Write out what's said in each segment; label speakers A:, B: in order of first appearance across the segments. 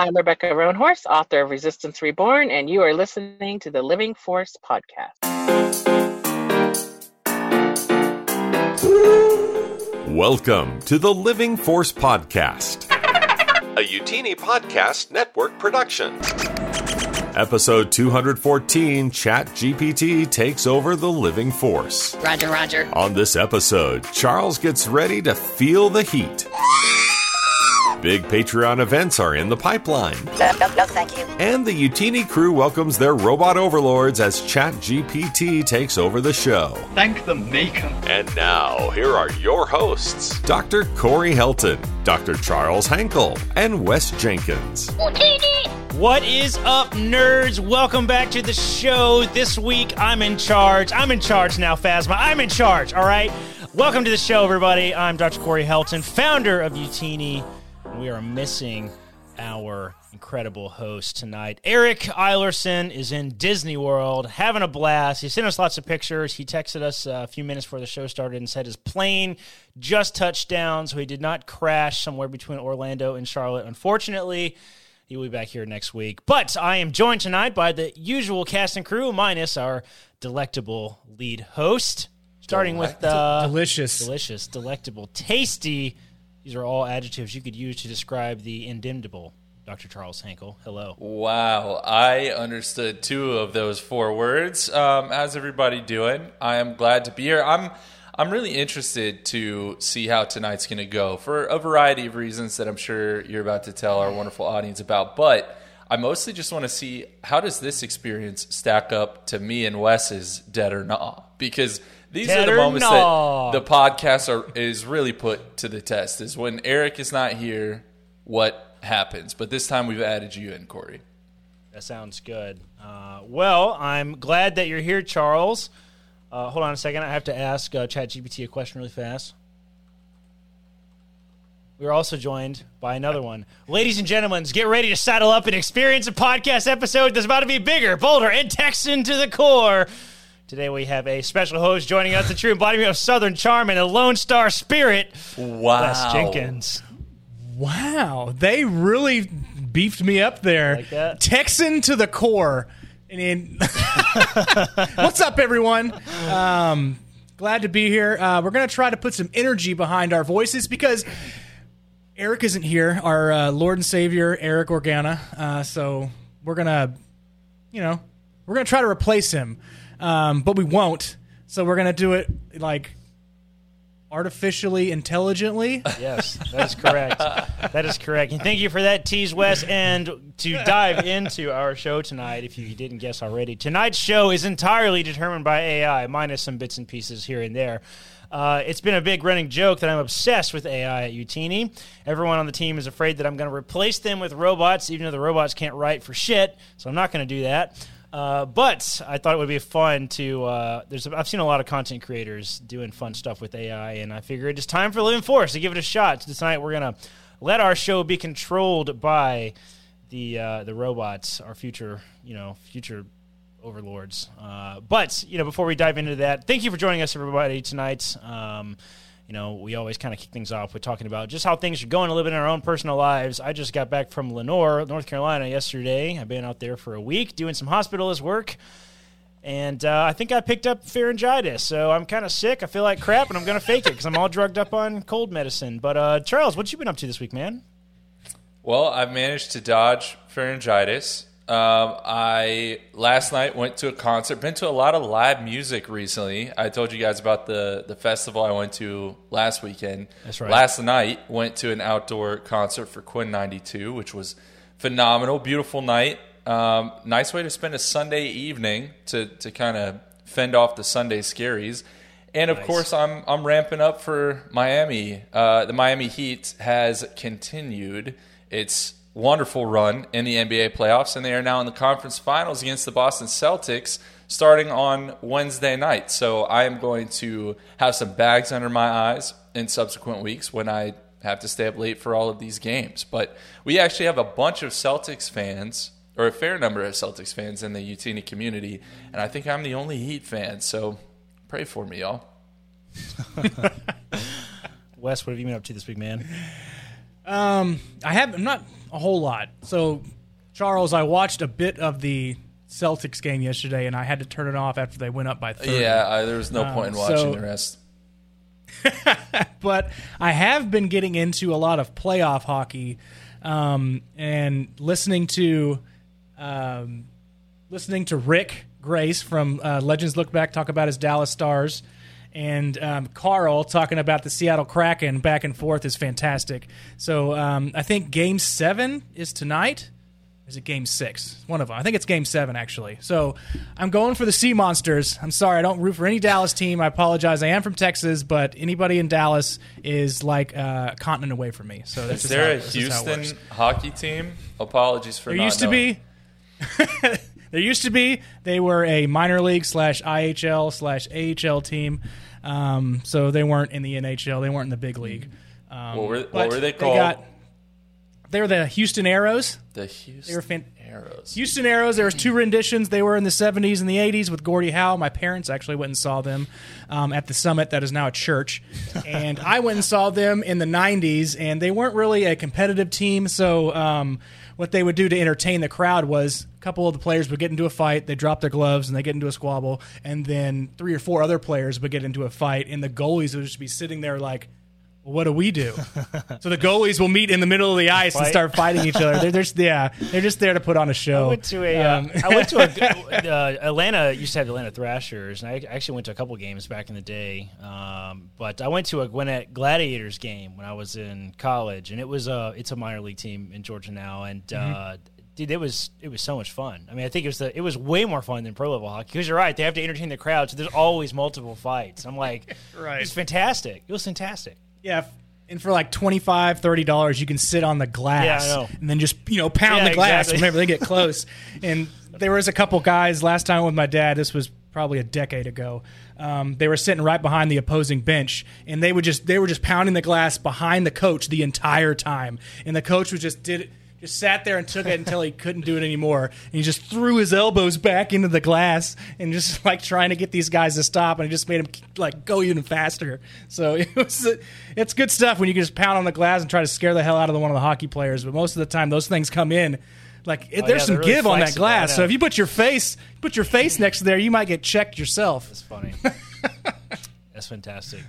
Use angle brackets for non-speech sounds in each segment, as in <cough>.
A: I'm Rebecca Roanhorse, author of Resistance Reborn, and you are listening to the Living Force podcast.
B: Welcome to the Living Force podcast, a Utini Podcast Network production. Episode 214 Chat GPT takes over the living force.
C: Roger, Roger.
B: On this episode, Charles gets ready to feel the heat. Big Patreon events are in the pipeline.
C: No, no, no, thank you.
B: And the Utini crew welcomes their robot overlords as ChatGPT takes over the show.
D: Thank the maker.
B: And now, here are your hosts Dr. Corey Helton, Dr. Charles Hankel, and Wes Jenkins.
E: What is up, nerds? Welcome back to the show. This week, I'm in charge. I'm in charge now, Phasma. I'm in charge, all right? Welcome to the show, everybody. I'm Dr. Corey Helton, founder of Utini. We are missing our incredible host tonight. Eric Eilerson is in Disney World having a blast. He sent us lots of pictures. He texted us uh, a few minutes before the show started and said his plane just touched down, so he did not crash somewhere between Orlando and Charlotte. Unfortunately, he will be back here next week. But I am joined tonight by the usual cast and crew, minus our delectable lead host. Starting with uh,
F: Delicious.
E: delicious, delectable, tasty. These are all adjectives you could use to describe the indemnable. Dr. Charles Hankel, hello.
G: Wow, I understood two of those four words. Um, how's everybody doing? I am glad to be here. I'm I'm really interested to see how tonight's going to go for a variety of reasons that I'm sure you're about to tell our wonderful audience about. But I mostly just want to see how does this experience stack up to me and Wes's dead or not because these
E: Dead
G: are the moments
E: nah.
G: that the podcast are, is really put to the test. Is when Eric is not here, what happens? But this time we've added you in, Corey.
E: That sounds good. Uh, well, I'm glad that you're here, Charles. Uh, hold on a second. I have to ask uh, ChatGPT a question really fast. We are also joined by another one. Ladies and gentlemen, get ready to saddle up and experience a podcast episode that's about to be bigger, bolder, and Texan to the core. Today we have a special host joining us, the true embodiment of Southern charm and a Lone Star spirit,
G: Wow,
E: Wes Jenkins.
F: Wow, they really beefed me up there.
E: Like?
F: Texan to the core. And in, <laughs> what's up, everyone? Um, glad to be here. Uh, we're going to try to put some energy behind our voices because Eric isn't here, our uh, Lord and Savior, Eric Organa. Uh, so we're going to, you know, we're going to try to replace him, um, but we won't. So we're to do it like artificially intelligently.
E: Yes, that is correct. that is correct. And thank you for that tease, Wes. And to dive into our show tonight, if you didn't guess already, tonight's show is entirely determined by AI, minus some bits and pieces here and there. Uh, it's been a big running joke that I'm obsessed with AI at Utini. Everyone on the team is afraid that I'm going to replace them with robots, even though the robots can't write for shit. So I'm not going to do that. Uh, but I thought it would be fun to. Uh, there's I've seen a lot of content creators doing fun stuff with AI, and I figured it's time for Living Force to give it a shot. Tonight we're gonna let our show be controlled by the uh, the robots, our future, you know, future overlords. Uh, but you know, before we dive into that, thank you for joining us, everybody, tonight. Um, you know, we always kind of kick things off with talking about just how things are going a little bit in our own personal lives. I just got back from Lenoir, North Carolina, yesterday. I've been out there for a week doing some hospitalist work. And uh, I think I picked up pharyngitis, so I'm kind of sick. I feel like crap, and I'm going to fake it because I'm all drugged up on cold medicine. But uh, Charles, what you been up to this week, man?
G: Well, I've managed to dodge pharyngitis. Um, I last night went to a concert. Been to a lot of live music recently. I told you guys about the the festival I went to last weekend.
E: That's right.
G: Last night went to an outdoor concert for Quinn ninety two, which was phenomenal. Beautiful night. Um, nice way to spend a Sunday evening to to kind of fend off the Sunday scaries. And of
E: Nice.
G: course, I'm I'm ramping up for Miami. Uh, the Miami Heat has continued its wonderful run in the NBA playoffs, and they are now in the conference finals against the Boston Celtics starting on Wednesday night. So I am going to have some bags under my eyes in subsequent weeks when I have to stay up late for all of these games. But we actually have a bunch of Celtics fans, or a fair number of Celtics fans in the Utini community, and I think I'm the only Heat fan. So pray for me, y'all. <laughs>
E: Wes, what have you been up to this week, man?
F: Um, I have not a whole lot. So, Charles, I watched a bit of the Celtics game yesterday, and I had to turn it off after they went up by 30.
G: Yeah, I, there was no point in watching
F: so-
G: the rest. <laughs>
F: but I have been getting into a lot of playoff hockey um, and listening to um, listening to Rick Grace from uh, Legends Look Back talk about his Dallas Stars. And um, Carl talking about the Seattle Kraken back and forth is fantastic. So um, I think Game Seven is tonight. Is it Game Six? One of them. I think it's Game Seven actually. So I'm going for the Sea Monsters. I'm sorry, I don't root for any Dallas team. I apologize. I am from Texas, but anybody in Dallas is like uh, a continent away from me. So that's
G: Is there
F: how,
G: a
F: this is how it
G: Houston hockey team? Apologies for
F: There used to
G: knowing.
F: be. <laughs> there used to be. They were a minor league slash IHL slash AHL team. Um, so they weren't in the NHL. They weren't in the big league. Um,
G: What were- what were they called?
F: got, they were the Houston Aeros.
G: the Houston
F: They were fan-
G: Aeros.
F: Houston Aeros. There was two renditions. They were in the 70s and the 80s with Gordie Howe. My parents actually went and saw them um, at the Summit, that is now a church. <laughs> And I went and saw them in the 90s, and they weren't really a competitive team. So um, what they would do to entertain the crowd was a couple of the players would get into a fight. They drop their gloves and they get into a squabble, and then three or four other players would get into a fight, and the goalies would just be sitting there like. What do we do? <laughs> so the goalies will meet in the middle of the ice and start fighting each other. They're just yeah, they're just there to put on a show.
E: I went to a. Uh,
F: Um,
E: I went to a. <laughs> Uh, Atlanta used to have Atlanta Thrashers, and I actually went to a couple games back in the day. Um, but I went to a Gwinnett Gladiators game when I was in college, and it was a. It's a minor league team in Georgia now, and.
F: Mm-hmm.
E: Uh, Dude, it was it was so much fun. I mean, I think it was the it was way more fun than pro level hockey because you're right. They have to entertain the crowd, so there's always multiple fights. I'm like, <laughs>
F: Right.
E: It's fantastic. It was fantastic.
F: Yeah, and for like 25 dollars, you can sit on the glass
E: Yeah, I know.
F: and then just you know pound
E: Yeah,
F: the glass
E: exactly.
F: whenever they get <laughs> close. and there was a couple guys last time with my dad. This was probably a decade ago. Um, they were sitting right behind the opposing bench, and they would just they were just pounding the glass behind the coach the entire time, and the coach was just did. Just sat there and took it until he couldn't do it anymore, and he just threw his elbows back into the glass and just <laughs> like trying to get these guys to stop, and it just made him like go even faster. So <laughs> it was it's good stuff when you can just pound on the glass and try to scare the hell out of the, one of the hockey players. But most of the time, those things come in. Like it,
E: Oh,
F: there's
E: yeah,
F: some
E: really
F: give on that glass, so if you put your face put your face next to there, you might get checked yourself.
E: It's funny. <laughs> That's fantastic.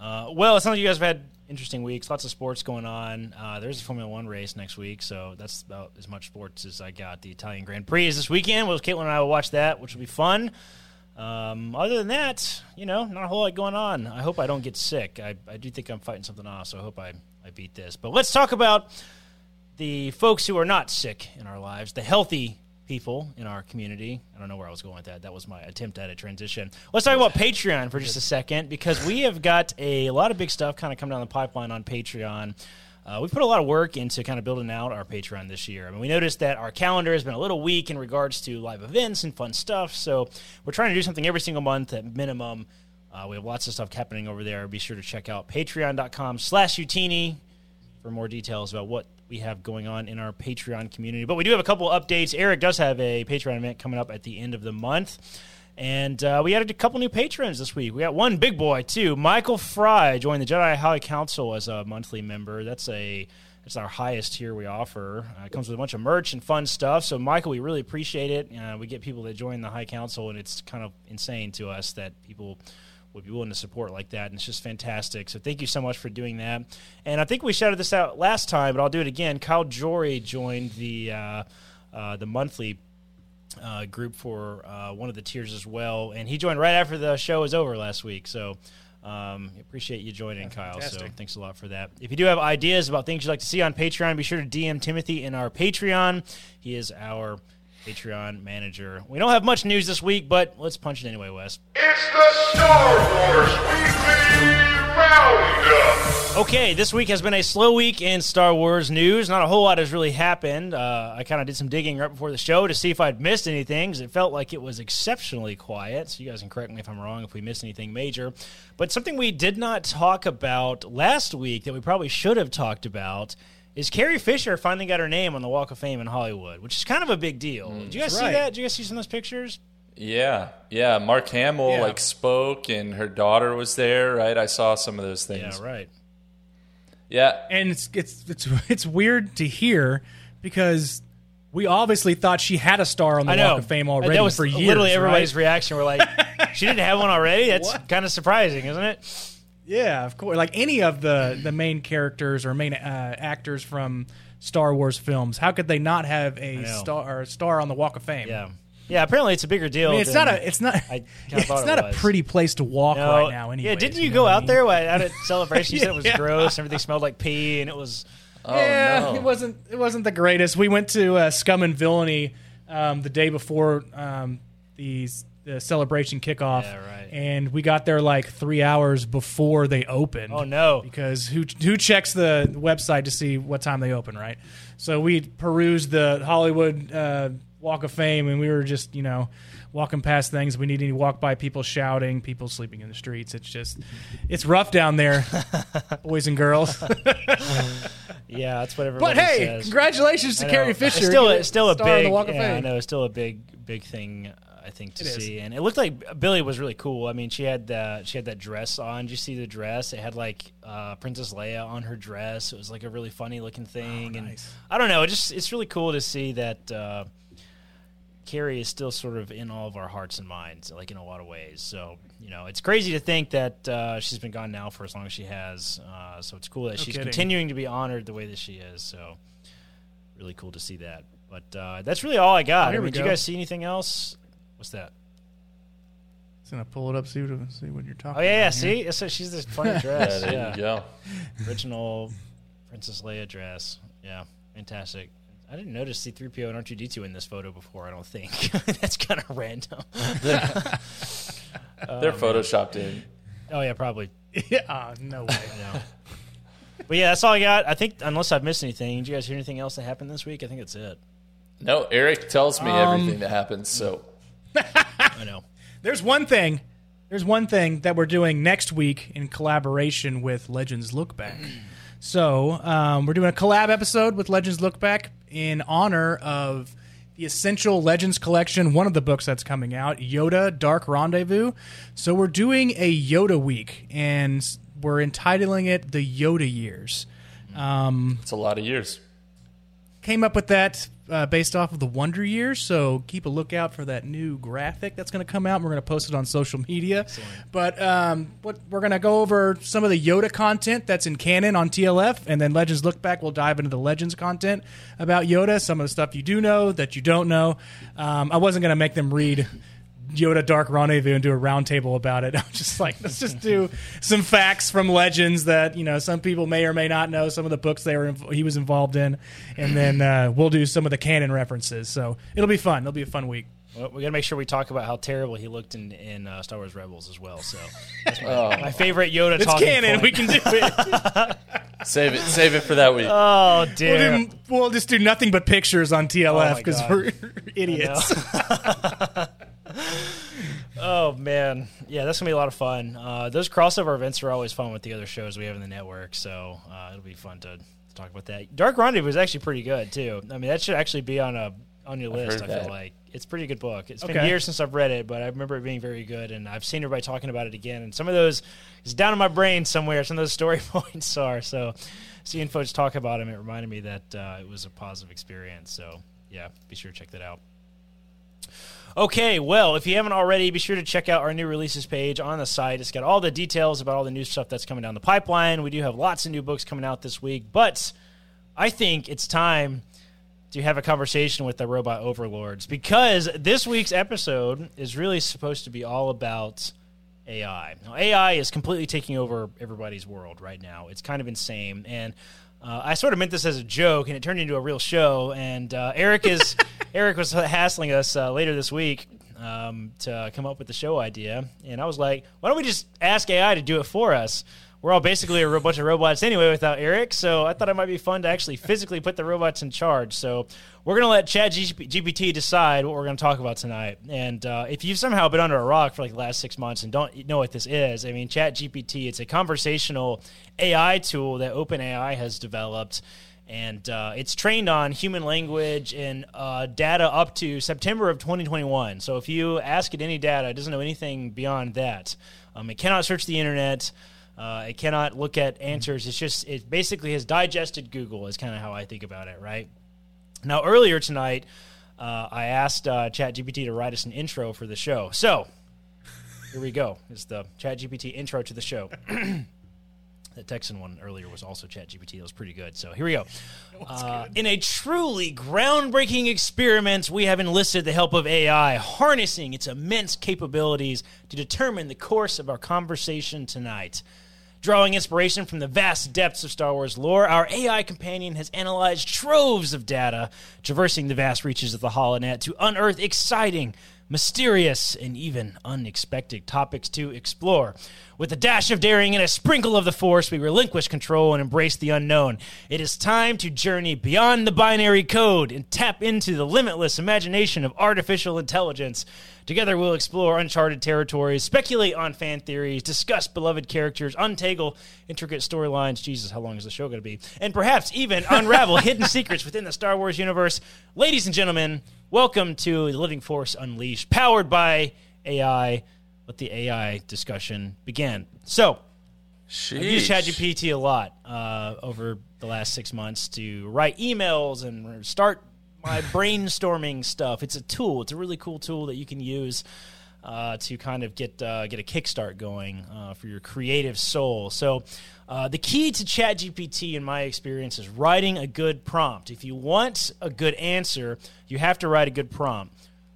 E: Uh, well, it sounds like you guys have had interesting weeks. Lots of sports going on. Uh, there's a Formula One race next week, so that's about as much sports as I got. The Italian Grand Prix is this weekend. Well, Caitlin and I will watch that, which will be fun. Um, other than that, you know, not a whole lot going on. I hope I don't get sick. I, I do think I'm fighting something off, so I hope I, I beat this. But let's talk about the folks who are not sick in our lives, the healthy people in our community. I don't know where I was going with that. That was my attempt at a transition. Let's talk about Patreon for just a second because we have got a lot of big stuff kind of coming down the pipeline on Patreon. Uh, we put a lot of work into kind of building out our Patreon this year. I mean, we noticed that our calendar has been a little weak in regards to live events and fun stuff. So we're trying to do something every single month at minimum. Uh, we have lots of stuff happening over there. Be sure to check out patreon.com slash Utini for more details about what we have going on in our Patreon community. But we do have a couple updates. Eric does have a Patreon event coming up at the end of the month. And uh, we added a couple new patrons this week. We got one big boy, too. Michael Fry joined the Jedi High Council as a monthly member. That's a that's our highest tier we offer. Uh, it comes with a bunch of merch and fun stuff. So, Michael, we really appreciate it. Uh, we get people that join the High Council, and it's kind of insane to us that people would be willing to support like that, and it's just fantastic. So thank you so much for doing that. And I think we shouted this out last time, but I'll do it again. Kyle Jory joined the uh, uh, the monthly uh, group for uh, one of the tiers as well, and he joined right after the show was over last week. So. Um, appreciate you joining, Kyle. So thanks a lot for that. If you do have ideas about things you'd like to see on Patreon, be sure to DM Timothy in our Patreon. He is our Patreon manager. We don't have much news this week, but let's punch it anyway, Wes.
C: It's the Star Wars Weekly Roundup.
E: Okay, this week has been a slow week in Star Wars news. Not a whole lot has really happened. Uh, I kind of did some digging right before the show to see if I'd missed anything, 'cause it felt like it was exceptionally quiet. So you guys can correct me if I'm wrong if we missed anything major. But something we did not talk about last week that we probably should have talked about is Carrie Fisher finally got her name on the Walk of Fame in Hollywood, which is kind of a big deal. Mm, Did you guys see
F: right.
E: that? Did you guys see some of those pictures?
G: Yeah, yeah. Mark Hamill
F: Yeah.
G: like spoke, and her daughter was there, right? I saw some of those things.
E: Yeah, right.
G: Yeah,
F: and it's it's it's it's weird to hear because we obviously thought she had a star on the
E: I know.
F: Walk of Fame already
E: that was
F: for years.
E: literally everybody's
F: right?
E: reaction. We're like, she didn't have one already. That's <laughs> kind of surprising, isn't it?
F: Yeah, of course. Like any of the the main characters or main uh, actors from Star Wars films, how could they not have a star or a star on the Walk of Fame?
E: Yeah, yeah. Apparently, it's a bigger deal.
F: I mean, it's
E: than-
F: not a it's not
E: I kinda <laughs>
F: it's
E: thought it
F: not a pretty place to walk
E: No.
F: right now. Anyway,
E: yeah, didn't you go out there while- out at celebration? You said it <laughs> was
F: Yeah.
E: gross. Everything smelled like pee, and it was.
G: Oh,
F: yeah,
G: no.
F: it wasn't it wasn't the greatest. We went to uh, Scum and Villainy um, the day before um, the the celebration kickoff,
E: Yeah, right.
F: and we got there like three hours before they opened.
E: Oh no!
F: because who who checks the website to see what time they open, right? So we perused the Hollywood uh, Walk of Fame, and we were just you know walking past things. We needed to walk by people shouting, people sleeping in the streets. It's just it's rough down there, <laughs> boys and girls. <laughs>
E: Yeah, that's what everybody
F: but hey,
E: says.
F: congratulations to Carrie Fisher.
E: It's still, it's still a big.
F: the Walk of
E: yeah, I know. It's still a big, big thing. I think to
F: It is.
E: see, and it looked like Billie was really cool. I mean, she had the she had that dress on. Did you see the dress? It had like uh, Princess Leia on her dress. It was like a really funny looking thing, and I don't know. It just it's really cool to see that uh, Carrie is still sort of in all of our hearts and minds, like in a lot of ways. So you know, it's crazy to think that uh, she's been gone now for as long as she has. Uh, so it's cool that she's
F: kidding.
E: continuing to be honored the way that she is. So really cool to see that. But uh, that's really all I got.
F: Oh,
E: I mean, did you guys see anything else? What's that?
F: Just gonna pull it up, see what see what you're talking.
E: Oh yeah, yeah.
F: about here.
E: See, so she's this funny <laughs>
G: Yeah,
E: dress.
G: there
E: yeah,
G: you go.
E: original Princess Leia dress. Yeah, fantastic. I didn't notice C-3PO and R2D2 in this photo before. I don't think <laughs> that's kind of random. <laughs>
G: They're photoshopped in.
E: Oh yeah, probably.
F: yeah, oh, no way.
E: I know. But yeah, that's all I got. I think unless I've missed anything, did you guys hear anything else that happened this week? I think that's it.
G: No, Eric tells me
F: Um,
G: everything that happens. So <laughs>
E: I know.
F: There's one thing. There's one thing that we're doing next week in collaboration with Legends Look Back. <clears throat> So um, we're doing a collab episode with Legends Look Back in honor of the Essential Legends Collection, one of the books that's coming out, Yoda Dark Rendezvous. So we're doing a Yoda week, and we're entitling it the Yoda Years.
G: it's a lot of years.
F: Came up with that uh, based off of the Wonder Years, so keep a lookout for that new graphic that's going to come out. We're going to post it on social media. But um, what we're going to go over some of the Yoda content that's in canon on TLF, and then Legends Look Back. We'll dive into the Legends content about Yoda, some of the stuff you do know that you don't know. Um, I wasn't going to make them read. Yoda Dark Rendezvous and do a roundtable about it. <laughs> I'm just like, let's just do some facts from legends that you know some people may or may not know. Some of the books they were inv- he was involved in, and then uh, we'll do some of the canon references. So it'll be fun. It'll be a fun week.
E: Well, we got to make sure we talk about how terrible he looked in in uh, Star Wars Rebels as well. So that's my,
G: Oh.
E: my favorite Yoda.
F: It's
E: talking
F: canon.
E: point.
F: We can do it. <laughs>
G: Save it. Save it for that week.
E: Oh
F: we'll, do, we'll just do nothing but pictures on
E: Oh,
F: TLF because
E: God.
F: we're <laughs> idiots.
E: Oh man, yeah, that's gonna be a lot of fun. Uh, those crossover events are always fun with the other shows we have in the network, so uh, it'll be fun to, to talk about that. Dark Rendezvous was actually pretty good too. I mean, that should actually be on a on your list. I
G: heard
E: feel
G: that.
E: like it's a pretty good book. It's been years since I've read it, but I remember it being very good, and I've seen everybody talking about it again. And some of those is down in my brain somewhere. Some of those story <laughs> points are so. Seeing folks talk about them, it reminded me that uh, it was a positive experience. So yeah, be sure to check that out. Okay, well, if you haven't already, be sure to check out our new releases page on the site. It's got all the details about all the new stuff that's coming down the pipeline. We do have lots of new books coming out this week, but I think it's time to have a conversation with the robot overlords because this week's episode is really supposed to be all about AI. Now, AI is completely taking over everybody's world right now. It's kind of insane, and uh, I sort of meant this as a joke, and it turned into a real show. And uh, Eric is <laughs> Eric was hassling us uh, later this week um, to come up with the show idea, and I was like, "Why don't we just ask AI to do it for us?" We're all basically a bunch of robots anyway without Eric, so I thought it might be fun to actually physically put the robots in charge. So we're going to let Chat GPT decide what we're going to talk about tonight. And uh, if you've somehow been under a rock for like the last six months and don't know what this is, I mean, Chat GPT, it's a conversational AI tool that OpenAI has developed. And uh, it's trained on human language and uh, data up to September of 2021. So if you ask it any data, it doesn't know anything beyond that. Um, it cannot search the internet. Uh, it cannot look at answers. It's just it basically has digested Google. Is kind of how I think about it, right? Now earlier tonight, uh, I asked uh, ChatGPT to write us an intro for the show. So here we go. It's the ChatGPT intro to the show. <clears throat> The Texan one earlier was also ChatGPT. That was pretty good. So here we go. Uh, in a truly groundbreaking experiment, we have enlisted the help of AI, harnessing its immense capabilities to determine the course of our conversation tonight. Drawing inspiration from the vast depths of Star Wars lore, our AI companion has analyzed troves of data, traversing the vast reaches of the HoloNet to unearth exciting, mysterious, and even unexpected topics to explore. With a dash of daring and a sprinkle of the Force, we relinquish control and embrace the unknown. It is time to journey beyond the binary code and tap into the limitless imagination of artificial intelligence. Together, we'll explore uncharted territories, speculate on fan theories, discuss beloved characters, untangle intricate storylines. Jesus, how long is the show going to be? And perhaps even unravel <laughs> hidden secrets within the Star Wars universe. Ladies and gentlemen, welcome to the Living Force Unleashed, powered by AI. Let the AI discussion begin. So, I've used
G: Sheesh.
E: ChatGPT a lot uh, over the last six months to write emails and start my <laughs> brainstorming stuff. It's a tool. It's a really cool tool that you can use uh, to kind of get uh, get a kickstart going uh, for your creative soul. So. Uh, the key to ChatGPT, in my experience, is writing a good prompt. If you want a good answer, you have to write a good prompt.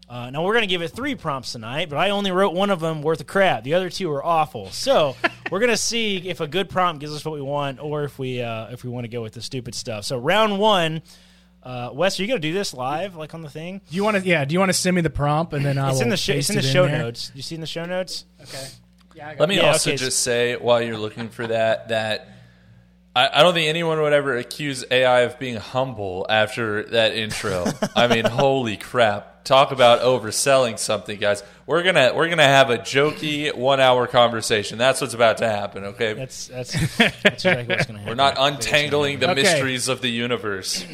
E: Uh, now we're going to give it three prompts tonight, but I only wrote one of them worth of crap. The other two are awful. So <laughs> we're going to see if a good prompt gives us what we want, or if we uh, if we want to go with the stupid stuff. So round one, uh, Wes, are you going to do this live, like on the thing?
F: Do you want to? Yeah. Do you want to send me the prompt and then I
E: It's
F: will
E: in the sh- it's in the
F: it
E: show
F: there?
E: notes. You see in the show notes?
F: Okay. Yeah.
G: Let me
E: Yeah,
G: also
E: okay,
G: just say while you're looking for that that I, I don't think anyone would ever accuse AI of being humble after that intro. I mean, <laughs> holy crap! Talk about overselling something, guys. We're gonna we're gonna have a jokey one hour conversation. That's what's about to happen. Okay,
E: That's that's, that's exactly what's going to happen.
G: we're not untangling the
F: Okay.
G: mysteries of the universe.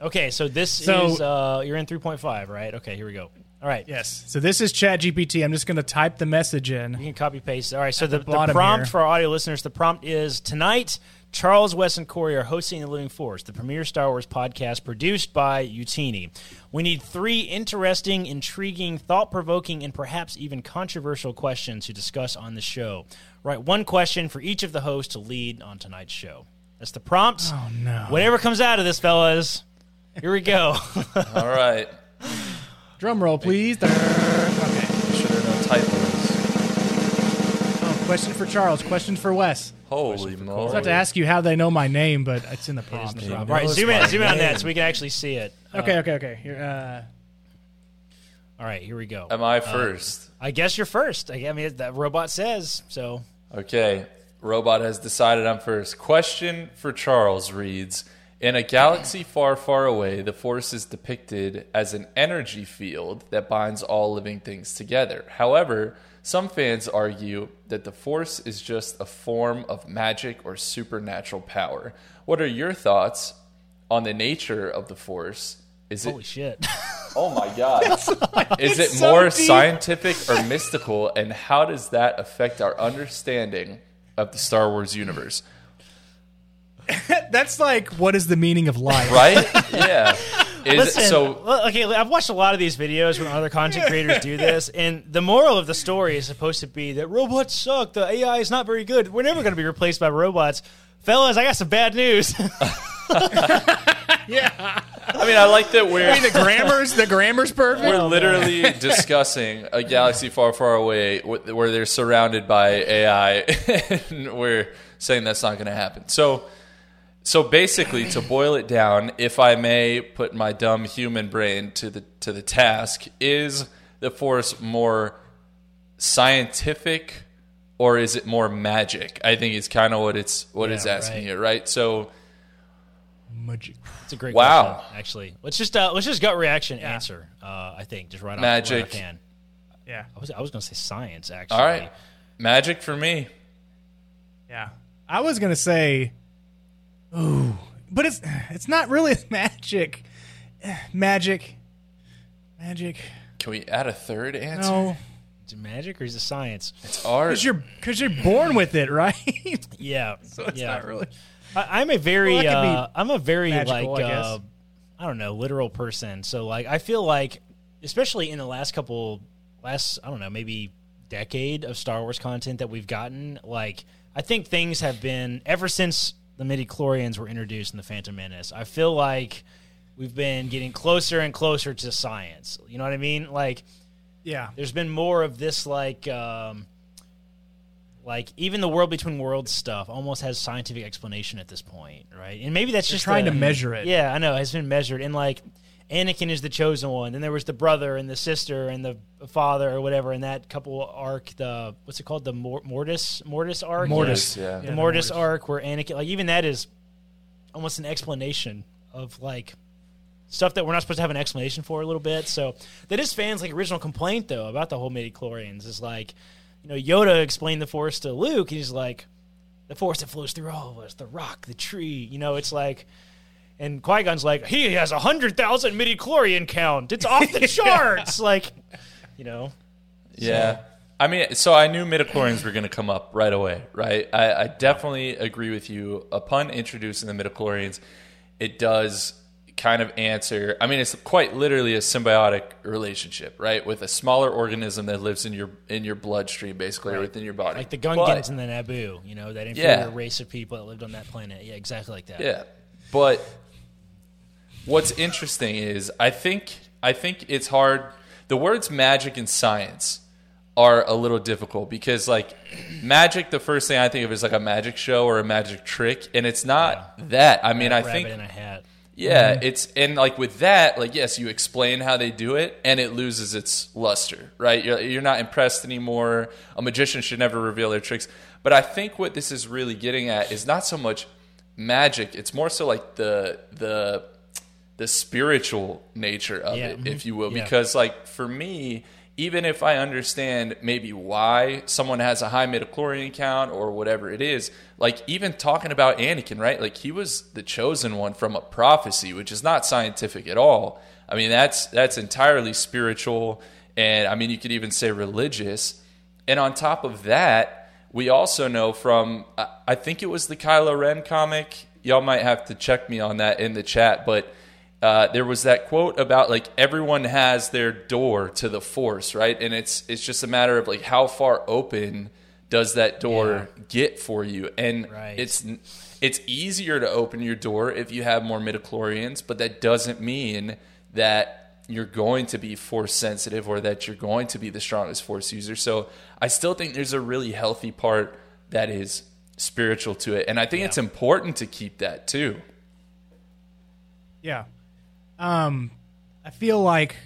E: Okay, so this
F: So-
E: is uh, you're in 3.5, right? Okay, here we go. All right.
F: Yes. So this is ChatGPT. I'm just going to type the message in.
E: You can copy paste. All right. So the,
F: the bottom
E: prompt
F: here.
E: for our audio listeners, the prompt is tonight. Charles, Wes, and Corey are hosting The Living Force, the premier Star Wars podcast produced by Utini. We need three interesting, intriguing, thought provoking, and perhaps even controversial questions to discuss on the show. Write one question for each of the hosts to lead on tonight's show. That's the prompt.
F: Oh no.
E: Whatever comes out of this, fellas. Here we go. <laughs>
G: All right,
F: Drum roll, please. okay.
G: sure there are no typos.
F: Oh, question for Charles. Question for Wes.
G: Holy
F: I was
G: moly!
F: about to ask you how they know my name, but it's in the prompt. so-
E: All right,
G: knows
E: zoom in,
G: my
E: zoom in on that so we can actually see it. Uh,
F: Okay. Okay. Okay. Here, uh,
E: All right, here we go.
G: Am I first?
E: I guess you're first. I I mean, that robot says so.
G: Okay, robot has decided I'm first. Question for Charles reads In a galaxy far, far away, the Force is depicted as an energy field that binds all living things together. However, some fans argue that the Force is just a form of magic or supernatural power. What are your thoughts on the nature of the Force? Is it
E: Holy shit! <laughs>
G: Oh my god. <laughs> Is it
F: so
G: more
F: deep.
G: scientific or mystical and how does that affect our understanding of the Star Wars universe? <laughs>
F: that's like, what is the meaning of life? <laughs>
G: Right? yeah. Is
E: Listen,
G: it, so
E: okay, I've watched a lot of these videos when other content creators do this, <laughs> and the moral of the story is supposed to be that robots suck. The AI is not very good. We're never going to be replaced by robots, fellas. I got some bad news. <laughs>
F: yeah.
G: I mean I like that
F: I
G: we're
F: mean, the grammar's the grammar's perfect.
G: we're oh, literally discussing a galaxy far, far away where they're surrounded by AI, and we're saying that's not going to happen. So, so basically, to boil it down, if I may put my dumb human brain to the to the task, is the Force more scientific or is it more magic? I think it's kind of what it's what it's
E: Yeah,
G: asking
E: right.
G: here, right? So,
F: Magic.
E: It's a great
G: Wow.
E: question, actually. Let's just uh, let's just gut reaction answer. Uh, I think just right off
G: Magic.
E: Right offhand.
F: Yeah.
E: I was I was going to say science actually.
G: all right, magic for me.
F: Yeah. I was gonna say, ooh, but it's it's not really <laughs> magic. Magic. Magic.
G: Can we add a third answer?
F: No.
E: Is it magic or is it science?
G: It's art.
F: Because you're because you're born with it, right? <laughs>
E: Yeah, <laughs>
F: so it's
E: yeah.
F: not really.
E: I, I'm a very,
F: Well, that could be
E: uh, I'm a very
F: magical,
E: like,
F: I guess.
E: uh, I don't know, literal person. So like, I feel like, especially in the last couple, last I don't know, maybe decade of Star Wars content that we've gotten, like I think things have been ever since the midichlorians were introduced in the Phantom Menace. I feel like we've been getting closer and closer to science. You know what I mean? Like
F: Yeah.
E: there's been more of this like um like even the world between worlds stuff almost has scientific explanation at this point right and maybe that's
F: They're
E: just
F: trying to measure it.
E: yeah i know it's been measured and like anakin is the chosen one then there was the brother and the sister and the father or whatever in that couple arc the what's it called the Mor- mortis mortis arc
F: Mortis.
G: Yeah.
E: the
F: Yeah, the
E: mortis
F: Mortis.
E: arc where anakin like even that is almost an explanation of like stuff that we're not supposed to have an explanation for a little bit. So that is fans' like original complaint though about the whole midichlorians is like, you know, Yoda explained the force to Luke, and he's like, the force that flows through all of us, the rock, the tree. You know, it's like. And Qui Gon's like, he has a hundred thousand midichlorian count. It's off the <laughs> <laughs> charts. like, you know,
G: Yeah. I mean, so I knew midichlorians were going to come up right away, right? I, I definitely agree with you. Upon introducing the midichlorians, it does kind of answer. I mean, it's quite literally a symbiotic relationship, right, with a smaller organism that lives in your in your bloodstream, basically, or within your body,
E: like the
G: But-
E: Gungans and the Naboo. You know, that inferior
G: Yeah.
E: race of people that lived on that planet. Yeah, exactly like that.
G: Yeah, but what's interesting is I think I think it's hard. The words magic and science are a little difficult because like magic, the first thing I think of is like a magic show or a magic trick, and it's not that. I mean, I think
E: in a hat.
G: yeah, mm-hmm. it's and like with that, like yes, you explain how they do it, and it loses its luster, right? You're, you're not impressed anymore. A magician should never reveal their tricks. But I think what this is really getting at is not so much magic; it's more so like the the the spiritual nature of
E: Yeah,
G: it, if mm-hmm. you will.
E: Yeah.
G: Because like for me, even if I understand maybe why someone has a high midichlorian count or whatever it is, like even talking about Anakin, right? Like he was the chosen one from a prophecy, which is not scientific at all. I mean, that's that's entirely spiritual, and I mean, you could even say religious. And on top of that, we also know from I- I think it was the Kylo Ren comic. Y'all might have to check me on that in the chat, but uh, there was that quote about like everyone has their door to the Force, right? And it's it's just a matter of like how far open does that door get for you, and
E: Right.
G: it's it's easier to open your door if you have more midichlorians, but that doesn't mean that you're going to be force sensitive or that you're going to be the strongest force user. So I still think there's a really healthy part that is spiritual to it. And I think it's important to keep that too.
F: Yeah. Um, I feel like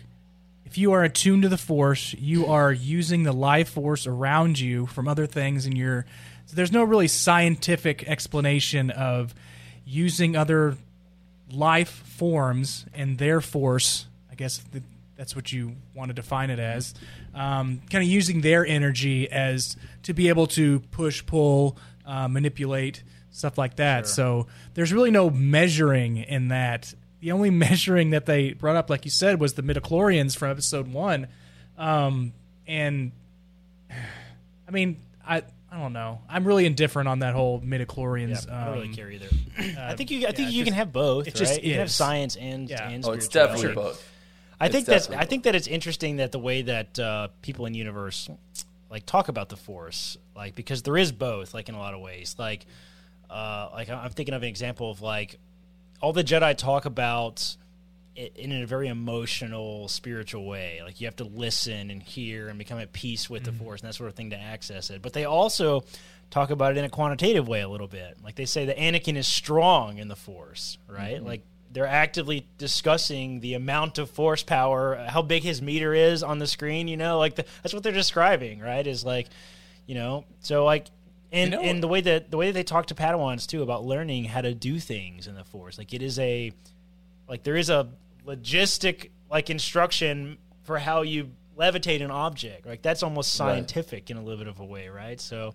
F: if you are attuned to the force, you are using the life force around you from other things, and you're. So there's no really scientific explanation of using other life forms and their force. I guess th- that's what you want to define it as. Um, kind of using their energy as to be able to push, pull, uh, manipulate stuff like that. So there's really no measuring in that. The only <laughs> measuring that they brought up, like you said, was the midichlorians from episode one. Um, and <sighs> I mean, I I don't know. I'm really indifferent on that whole midichlorians.
E: I don't really
F: um,
E: care either. <clears throat> I think you. I think
F: it
E: you
F: just-
E: can have both.
F: it just
E: right? You can have
F: is.
E: sines and
F: Yeah.
E: and
G: Oh, it's
E: spirituality.
G: definitely both.
E: I think that's.
G: definitely
E: I think that it's interesting that the way that uh, people in universe like talk about the Force, like because there is both, like in a lot of ways. Like, uh, like I'm thinking of an example of like all the Jedi talk about it in a very emotional, spiritual way. Like you have to listen and hear and become at peace with the mm-hmm. Force and that sort of thing to access it. But they also talk about it in a quantitative way a little bit. Like they say that Anakin is strong in the Force, right? Mm-hmm. Like they're actively discussing the amount of force power, how big his meter is on the screen. You know, like the, that's what they're describing, right? Is like, you know, so like, and
G: You know-
E: and the way that the way that they talk to Padawans too about learning how to do things in the Force, like it is a, like there is a logistic like instruction for how you levitate an object. Like that's almost
G: Right.
E: scientific in a little bit of a way, right? So.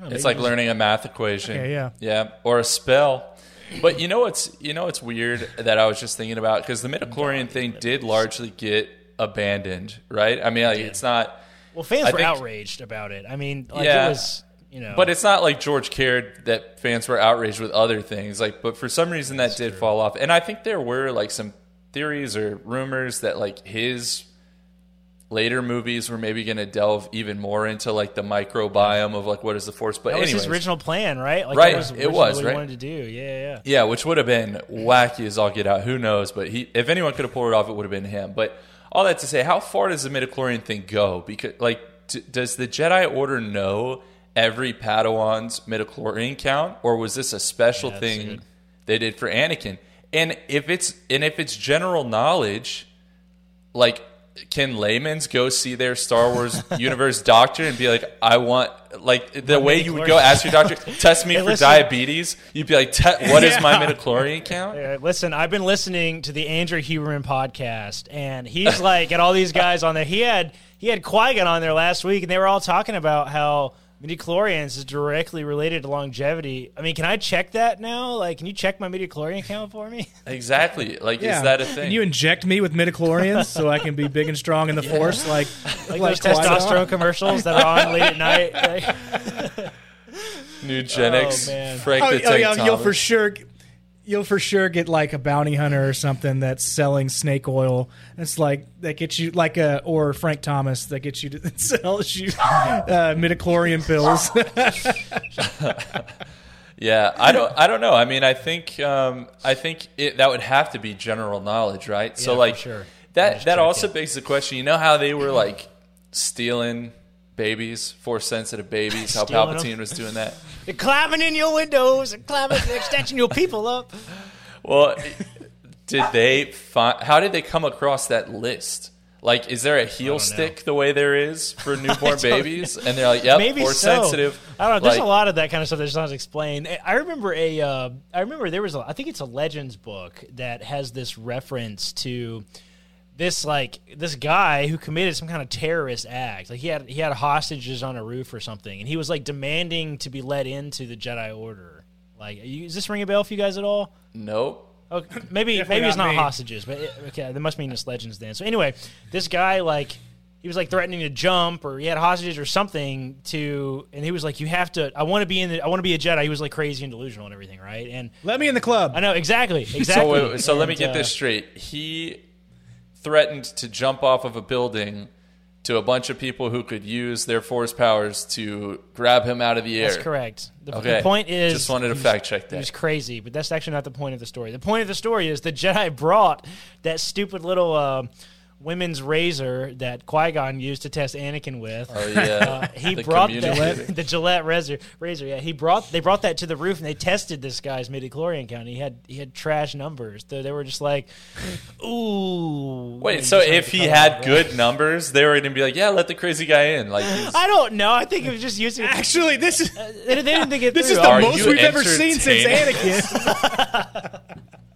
E: Know,
G: It's
E: maybe
G: like learning a math equation.
F: Okay, yeah.
G: Yeah, or a spell. But you know what's you know what's weird that I was just thinking about because the midichlorian thing did largely get abandoned, right? I mean, like, it's not
E: Well, fans
G: I
E: were
G: think-
E: outraged about it. I mean, like
G: Yeah.
E: it was, you know.
G: But it's not like George cared that fans were outraged with other things. Like, but for some reason that did fall off. And I think there were like some theories or rumors that like his later movies were maybe going to delve even more into like the microbiome of like what is the force. But
E: that was his original plan, right? Like,
G: Right,
E: was
G: it was,
E: what
G: right?
E: He wanted to do. Yeah, yeah.
G: Yeah, which would have been wacky as all get out. Who knows? But he, if anyone could have pulled it off, it would have been him. But all that to say, how far does the midichlorian thing go? Because, like, d- does the Jedi Order know every Padawan's midichlorian count, or was this a special
E: that's
G: thing they did for Anakin? And if it's and if it's general knowledge, like can layman's go see their Star Wars <laughs> universe doctor and be like, I want like the way you would go ask your doctor, <laughs> test me
E: Hey,
G: for
E: listen.
G: diabetes. You'd be like, "Te- what is my midichlorian <laughs> count?
E: Uh, listen, I've been listening to the Andrew Huberman podcast, and he's like, got all these guys on there. He had he had Qui Gon on there last week, and they were all talking about how midichlorians is directly related to longevity. I mean, can I check that now? Like, can you check my midichlorian count for me? <laughs>
G: Exactly. Like,
F: Yeah.
G: is that a thing?
F: Can you inject me with midichlorians so I can be big and strong in the <laughs> force, like
E: Like,
F: like
E: those testosterone commercials that are on late at night. <laughs> Like,
G: Nugenix,
E: Oh, man.
G: Frank
F: Oh,
G: the
F: oh,
G: Tank
F: yeah, you'll for sure, you'll for sure get like a bounty hunter or something that's selling snake oil. It's like that gets you like a or Frank Thomas that gets you to <laughs> sells you uh, midichlorian pills. <laughs>
G: Yeah, I don't. I don't know. I mean, I think. Um, I think it, that would have to be general knowledge, right? so,
E: Yeah, for
G: like,
E: sure.
G: That that also
E: it.
G: begs the question. You know how they were like stealing babies, force sensitive babies? How
E: Stealing 'em?
G: Palpatine was doing that. <laughs>
E: they're climbing in your windows, and climbing, they're snatching your people up.
G: Well, did they find? How did they come across that list? Like, is there a heel stick the way there is for <laughs> newborn babies? And they're like, "Yep,
E: Maybe
G: force
E: so.
G: sensitive."
E: I don't know. There's
G: Like-
E: a lot of that kind of stuff that's not explained. I- I remember a. Uh, I remember there was. A, I think it's a Legends book that has this reference to this like this guy who committed some kind of terrorist act. Like he had he had hostages on a roof or something, and he was like demanding to be let into the Jedi Order. Like, are you, is this ring a bell for you guys at all?
G: Nope.
E: Oh, maybe maybe it's
F: not
E: not
F: me.
E: hostages, but it, okay, that must mean it's legends then. So anyway, this guy like he was like threatening to jump, or he had hostages or something to, and he was like, "You have to. I want to be in. The, I want to be a Jedi." He was like crazy and delusional and everything, right? And
F: Let me in the club.
E: I know exactly, exactly.
G: So, wait, so let me get
E: uh,
G: this straight. He threatened to jump off of a building to a bunch of people who could use their force powers to grab him out of the air.
E: That's correct. The,
G: Okay.
E: the point is,
G: Just wanted to fact check
E: He was crazy, but that's actually not the point of the story. The point of the story is the Jedi <laughs> brought that stupid little uh, women's razor that Qui Gon used to test Anakin with.
G: Oh yeah.
E: Uh, he
G: The
E: brought that, <laughs> the Gillette razor, razor. Yeah, he brought they brought that to the roof and they tested this guy's midichlorian count. He had he had trash numbers. They, they were just like, ooh.
G: Wait, so if he had
E: off,
G: good numbers, they were going to be like, "Yeah, let the crazy guy in." Like, <laughs>
E: I don't know. I think it was just using. <laughs>
F: Actually, this is
E: They, they didn't think it
F: this is the
G: Are
F: most we've ever seen since? Anakin.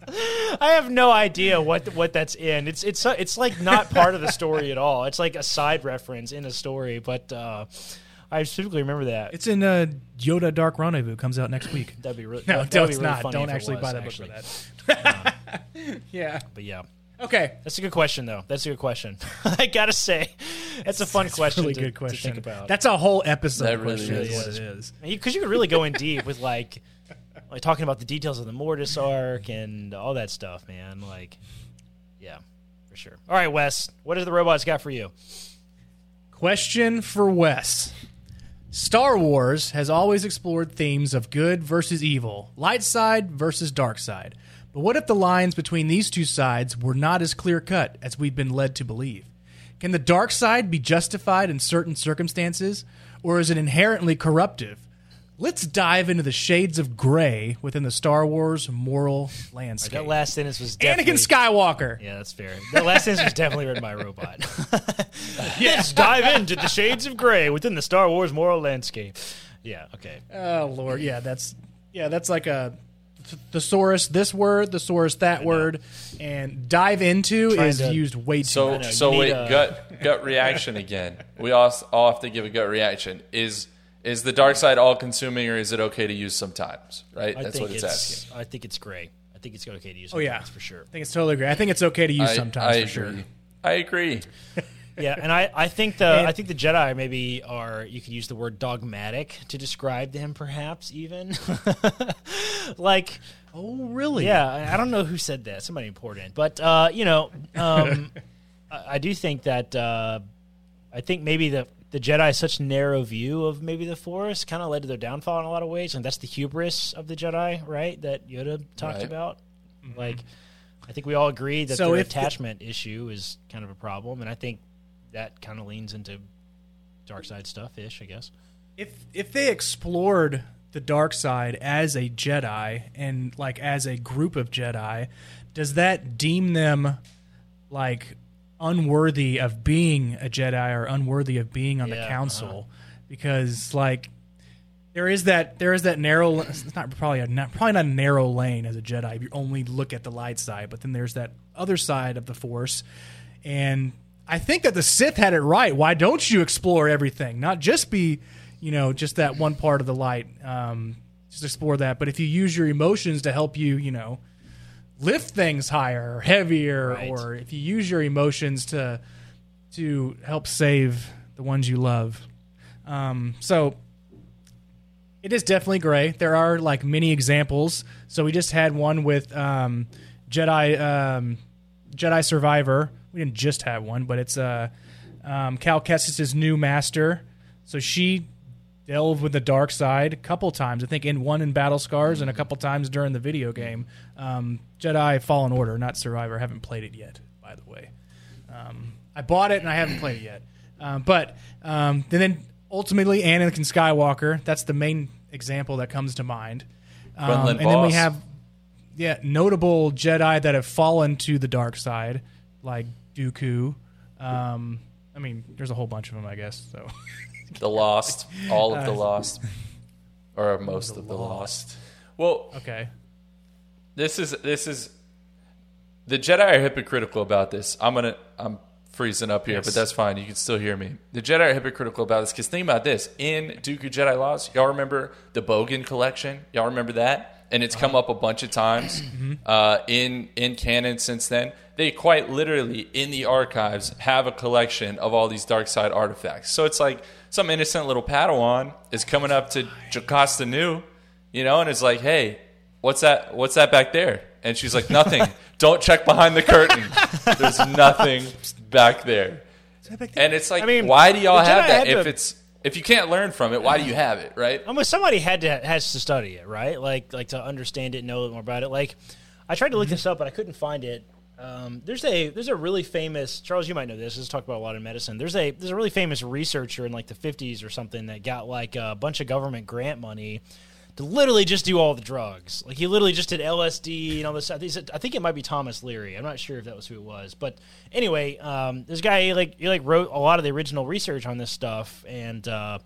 E: I have no idea what what that's in. It's it's it's like not part of the story at all. It's like a side reference in a story, but uh, I specifically remember that.
F: it's in uh, Yoda Dark Rendezvous. Comes out next week. <laughs>
E: That'd be really
F: No,
E: that,
F: no,
E: would be
F: it's
E: really
F: not.
E: funny
F: Don't actually
E: was,
F: buy the book
E: actually.
F: for that. <laughs> yeah.
E: But yeah,
F: Okay.
E: that's a good question though. That's a good question. <laughs> I gotta say, that's a fun question.
F: Really
E: to,
F: good
E: to
F: question.
E: think about.
F: That's a whole episode.
G: That really
F: question
G: is.
F: what it is.
E: because you could really go in deep with like like talking about the details of the Mortis arc and all that stuff, man. Like, yeah, for sure. All right, Wes, what has the robots got for you?
F: Question for Wes. Star Wars has always explored themes of good versus evil, light side versus dark side. But what if the lines between these two sides were not as clear cut as we've been led to believe? Can the dark side be justified in certain circumstances, or is it inherently corruptive? Let's dive into the shades of gray within the Star Wars moral landscape.
E: That last sentence was definitely,
F: Anakin Skywalker.
E: Yeah, that's fair. That last sentence was definitely written by a robot. <laughs> Let's dive into the shades of gray within the Star Wars moral landscape. Yeah, okay.
F: Oh lord, yeah, that's yeah, that's like a thesaurus this word, thesaurus that word, and dive into
E: Trying
F: is
E: to-
F: used way too
G: so
F: much.
E: know,
G: so wait,
E: a-
G: gut gut reaction again. We all all have to give a gut reaction. Is is the dark side all consuming, or is it okay to use sometimes? Right.
E: I
G: That's what it's, asking.
E: I think it's gray. I think it's okay to use.
F: Oh yeah,
E: for sure.
F: I think it's totally gray. I think it's okay to use
G: I,
F: sometimes
G: I
F: for
G: agree.
F: sure.
G: I agree. <laughs>
E: yeah, and I, I think the I think the Jedi maybe are you could use the word dogmatic to describe them, perhaps even <laughs> like
F: Oh, really?
E: yeah. I I don't know who said that, somebody important, but uh, you know, um, <laughs> I, I do think that uh, I think maybe the the Jedi such narrow view of maybe the Force kind of led to their downfall in a lot of ways, and that's the hubris of the Jedi, right? That Yoda talked
G: Right.
E: about, mm-hmm. like. I think we all agree that
F: So
E: their
F: if the-
E: attachment issue is kind of a problem, and I think that kind of leans into dark side stuff ish, I guess.
F: If if they explored the dark side as a Jedi and like as a group of Jedi, does that deem them like unworthy of being a Jedi or unworthy of being on
E: Yeah,
F: the council? Because like there is that there is that narrow it's not probably a not, probably not a narrow lane as a Jedi if you only look at the light side, but then there's that other side of the Force, and I think that the Sith had it right. Why don't you explore everything? Not just be, you know, just that one part of the light. Um, just explore that, but if you use your emotions to help you, you know, lift things higher or heavier,
E: Right.
F: or if you use your emotions to to help save the ones you love. Um, so it is definitely gray. There are like many examples. So we just had one with um, Jedi um, Jedi Survivor. We didn't just have one, but it's uh, um, Cal Kestis' new master. So she delved with the dark side a couple times. I think in one in Battle Scars and a couple times during the video game. Um, Jedi Fallen Order, not Survivor. I haven't played it yet, by the way. Um, I bought it and I haven't played it yet. Um, but um, and then ultimately Anakin Skywalker. That's the main example that comes to mind. Um, and then we have yeah notable Jedi that have fallen to the dark side, like Dooku. Um, I mean, there's a whole bunch of them, I guess. So <laughs>
G: The Lost, all of the
F: Uh,
G: Lost, or <laughs> most of the Lost. Well,
F: okay,
G: this is this is the Jedi are hypocritical about this. I'm gonna I'm freezing up here,
F: Yes.
G: but that's fine. You can still hear me. The Jedi are hypocritical about this because think about this: in Dooku Jedi Lost, y'all remember the Bogan collection? Y'all remember that? And it's come up a bunch of times <clears throat> uh, in in canon since then. They quite literally in the archives have a collection of all these dark side artifacts. So it's like some innocent little Padawan is coming up to Jocasta Nu, you know, and it's like, hey, what's that what's that back there? And she's like nothing. <laughs> Don't check behind the curtain. There's <laughs> nothing back there. And it's like
E: I mean,
G: why do y'all have that? if
E: to-
G: it's if you can't learn from it why do you have it right?
E: I mean, somebody had to has to study it, right? Like, like to understand it, know more about it. Like, I tried to look mm-hmm. this up, but I couldn't find it. Um, there's a there's a really famous Charles. You might know this. This is talked about a lot in medicine. There's a there's a really famous researcher in like the 50s or something that got like a bunch of government grant money to literally just do all the drugs. Like he literally just did LSD and all this. I think, I think it might be Thomas Leary. I'm not sure if that was who it was, but anyway, um, this guy he like he like wrote a lot of the original research on this stuff and. Uh,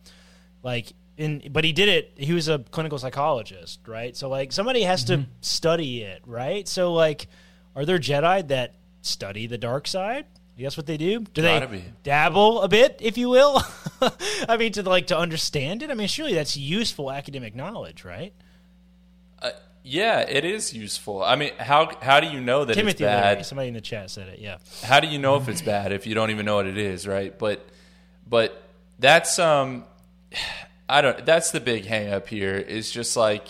E: like in but he did it he was a clinical psychologist right so like somebody has to study it right so like are there jedi that study the dark side? That's what they do? Do
G: Gotta
E: they
G: be.
E: dabble a bit if you will? <laughs> I mean to like to understand it? I mean surely that's useful academic knowledge right?
G: Yeah it is useful. I mean how how do you know that
E: timothy
G: it's bad?
E: Leary, somebody in the chat said it yeah.
G: How do you know if it's bad if you don't even know what it is right? But but that's um <sighs> i don't that's the big hang up here. Is just like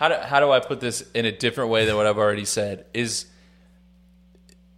G: how do, how do i put this in a different way than what i've already said is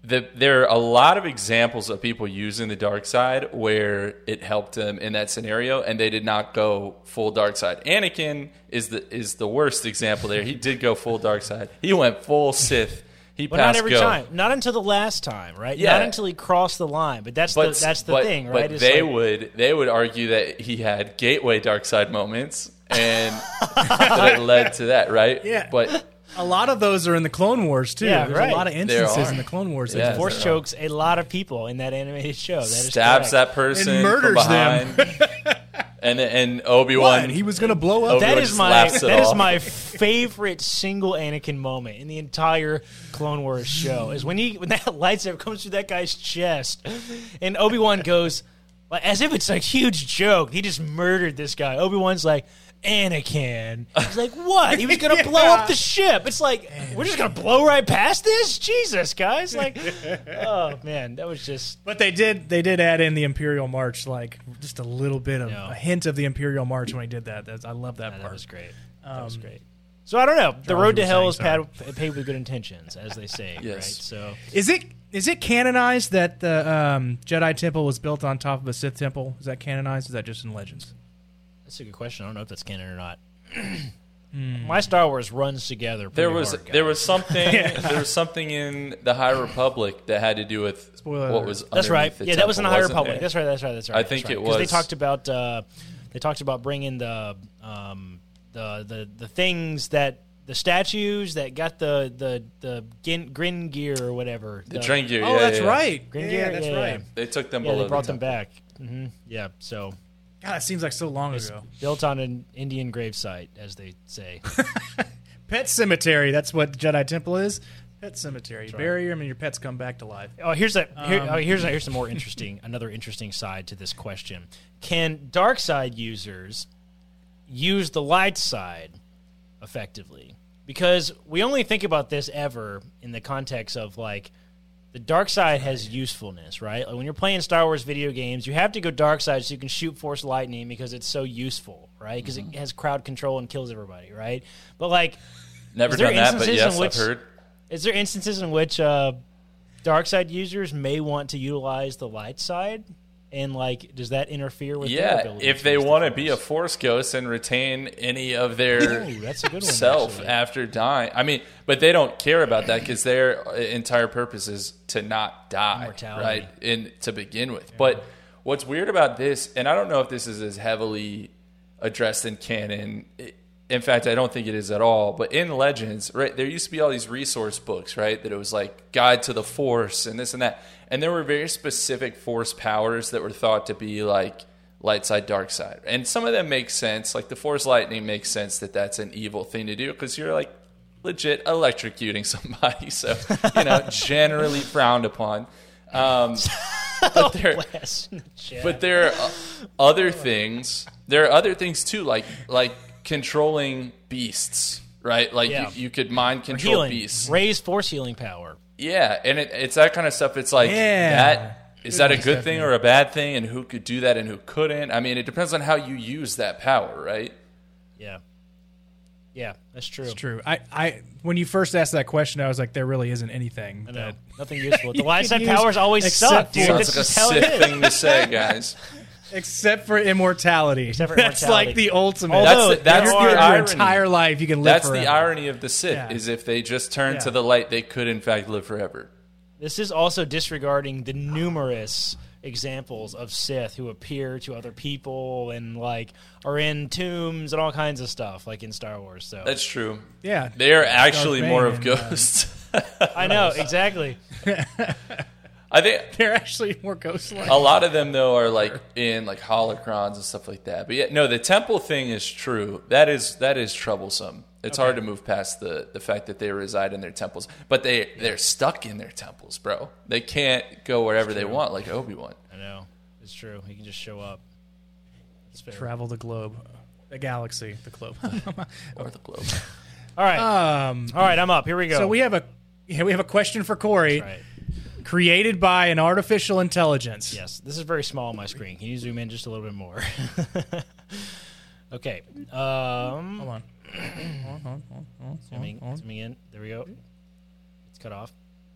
G: that there are a lot of examples of people using the dark side where it helped them in that scenario, and they did not go full dark side. Anakin is the is the worst example there. He did go full dark side. He went full Sith. He
E: but not every
G: go.
E: time not until the last time right
G: Yeah.
E: not until he crossed the line but that's
G: But
E: the that's the
G: but-
E: thing right
G: But
E: It's
G: they
E: like-
G: would they would argue that he had gateway dark side moments, and that it led to that, right?
F: Yeah.
G: But
F: a lot of those are in the Clone Wars too.
E: Yeah,
F: There's
E: right.
F: a lot of instances in the Clone Wars. that
G: Yeah.
E: force chokes a lot of people in that animated show that is
G: stabs
E: correct.
G: that person
F: And murders
G: from
F: them. <laughs>
G: and and Obi Wan
F: What? He was going to blow up.
G: Obi-
E: That
G: Everyone
E: is
G: just
E: my
G: laughs it
E: that is
G: off.
E: my favorite single Anakin moment in the entire Clone Wars show is when he when that <laughs> lightsaber comes through that guy's chest, and Obi Wan goes, like as if it's a huge joke. He just murdered this guy. Obi Wan's like. Anakin. He's like, what? He was gonna <laughs> blow up the ship. It's like we're just gonna blow right past this. Jesus, guys! Like, <laughs> oh man, that was just
F: But they did they did add in the Imperial March, like just a little bit of
E: Yeah.
F: a hint of the Imperial March when he did that. That's, I love that
E: that
F: part.
E: was great. That was great. So I don't know. The road to
F: were
E: hell is
F: saying,
E: pad, paved with good intentions, as they say. <laughs>
G: Yes.
E: Right. So
F: Is it is it canonized that the um, Jedi Temple was built on top of a Sith temple? Is that canonized? Is that just in Legends?
E: That's a good question. I don't know if that's canon or not. <clears throat>
F: Hmm.
E: My Star Wars runs together.
G: There was
E: hard,
G: there was something <laughs> there was something in the High Republic that had to do with
F: Spoiler
G: what was
E: That's right.
G: the
E: Yeah, that was in the High Republic.
G: there?
E: That's right. That's right. That's right.
G: I think
E: that's right.
G: it
E: 'Cause they talked about uh, they talked about bringing the um, the the the things that the statues that got the the the gin, grin gear or whatever.
G: the train gear.
F: Oh,
G: yeah,
F: that's
G: yeah.
F: right.
E: Grin
F: yeah,
E: gear.
F: that's
E: yeah,
F: right.
G: They took them
E: Yeah,
G: below
E: they brought
G: the
E: them
G: temple.
E: back. hmm Yeah. So
F: God, it seems like so long ago.
E: built on an Indian gravesite, as they say. <laughs>
F: Pet cemetery. That's what the Jedi Temple is. Pet cemetery. You bury them and your pets come back to life.
E: Oh, here's a here,
F: Um,
E: oh, here's here's a more interesting <laughs> another interesting side to this question. Can dark side users use the light side effectively? Because we only think about this ever in the context of like the dark side has usefulness, right? Like when you're playing Star Wars video games, you have to go dark side so you can shoot force lightning because it's so useful, right? Because
F: Mm-hmm.
E: it has crowd control and kills everybody, right? But like
G: Never done that, but yes,
E: which-
G: I've heard.
E: is there instances in which uh, dark side users may want to utilize the light side? And like, does that interfere with their
G: Yeah,
E: ability
G: if they want to be a
E: Force?
G: ghost and retain any of their
E: Ooh, that's a good one.
G: self
E: actually.
G: after dying. I mean, but they don't care about that because their uh, entire purpose is to not die,
E: Immortality.
G: right? In to begin with. But what's weird about this, and I don't know if this is as heavily addressed in canon. i- In fact, I don't think it is at all. But in Legends, right, there used to be all these resource books, right? That it was like Guide to the Force and this and that, and there were very specific Force powers that were thought to be like light side, dark side. And some of them make sense. Like the Force Lightning makes sense that that's an evil thing to do because you're like legit electrocuting <laughs> somebody. So, you know, generally frowned upon. Um, <laughs> but there, but there are other things. There are other things too, like like controlling beasts, right? Like
E: Yeah.
G: you, you could mind control
E: healing,
G: beasts.
E: raise force healing power.
G: Yeah, and it, it's that kind of stuff. It's like
F: Yeah.
G: that is that a
F: Good
G: good thing or a bad thing, and who could do that and who couldn't? I mean, it depends on how you use that power, right?
E: Yeah. Yeah, that's true.
F: It's true. I, I when you first asked that question, I was like, there really isn't anything. That-
E: Nothing useful. The <laughs>
F: You
E: light side powers always suck,
F: except
E: dude.
F: for-
E: This
G: Sounds
E: is
G: like a sick thing to say, guys. <laughs>
F: except for immortality.
E: Except for <laughs>
F: that's
E: immortality.
F: like the ultimate.
E: Although,
G: That's the- that's
E: there
F: You're
G: the
F: good your
G: irony.
F: entire life. You can live.
G: That's the irony of the Sith
F: Yeah.
G: is if they just turn
F: Yeah.
G: to the light, they could in fact live forever.
E: This is also disregarding the numerous examples of Sith who appear to other people and like are in tombs and all kinds of stuff, like in Star Wars. So
G: That's true.
F: Yeah.
G: They are actually
F: Darth
G: more
F: Bane
G: of
F: and, uh,
G: ghosts.
E: I know <laughs> exactly. <laughs>
G: I think
F: They're actually more ghost-like.
G: a lot of them though are like in like holocrons and stuff like that. But yeah, no, the temple thing is true. That is that is troublesome. It's hard to move past the the fact that they reside in their temples, but they they're stuck in their temples, bro. They can't go wherever they want, like Obi Wan.
E: I know it's true. He can just show up. It's fair.
F: Travel the globe, the galaxy, the globe. <laughs> <laughs>
G: Or the globe.
E: All right,
F: um.
E: all right. I'm up. Here we go.
F: So we have a yeah, we have a question for Corey,
E: All right.
F: Created by an artificial intelligence.
E: Yes, this is very small on my screen. Can you zoom in just a little bit more? <laughs> okay. Um,
F: Hold on.
E: zooming, zooming in. There we go. It's cut off.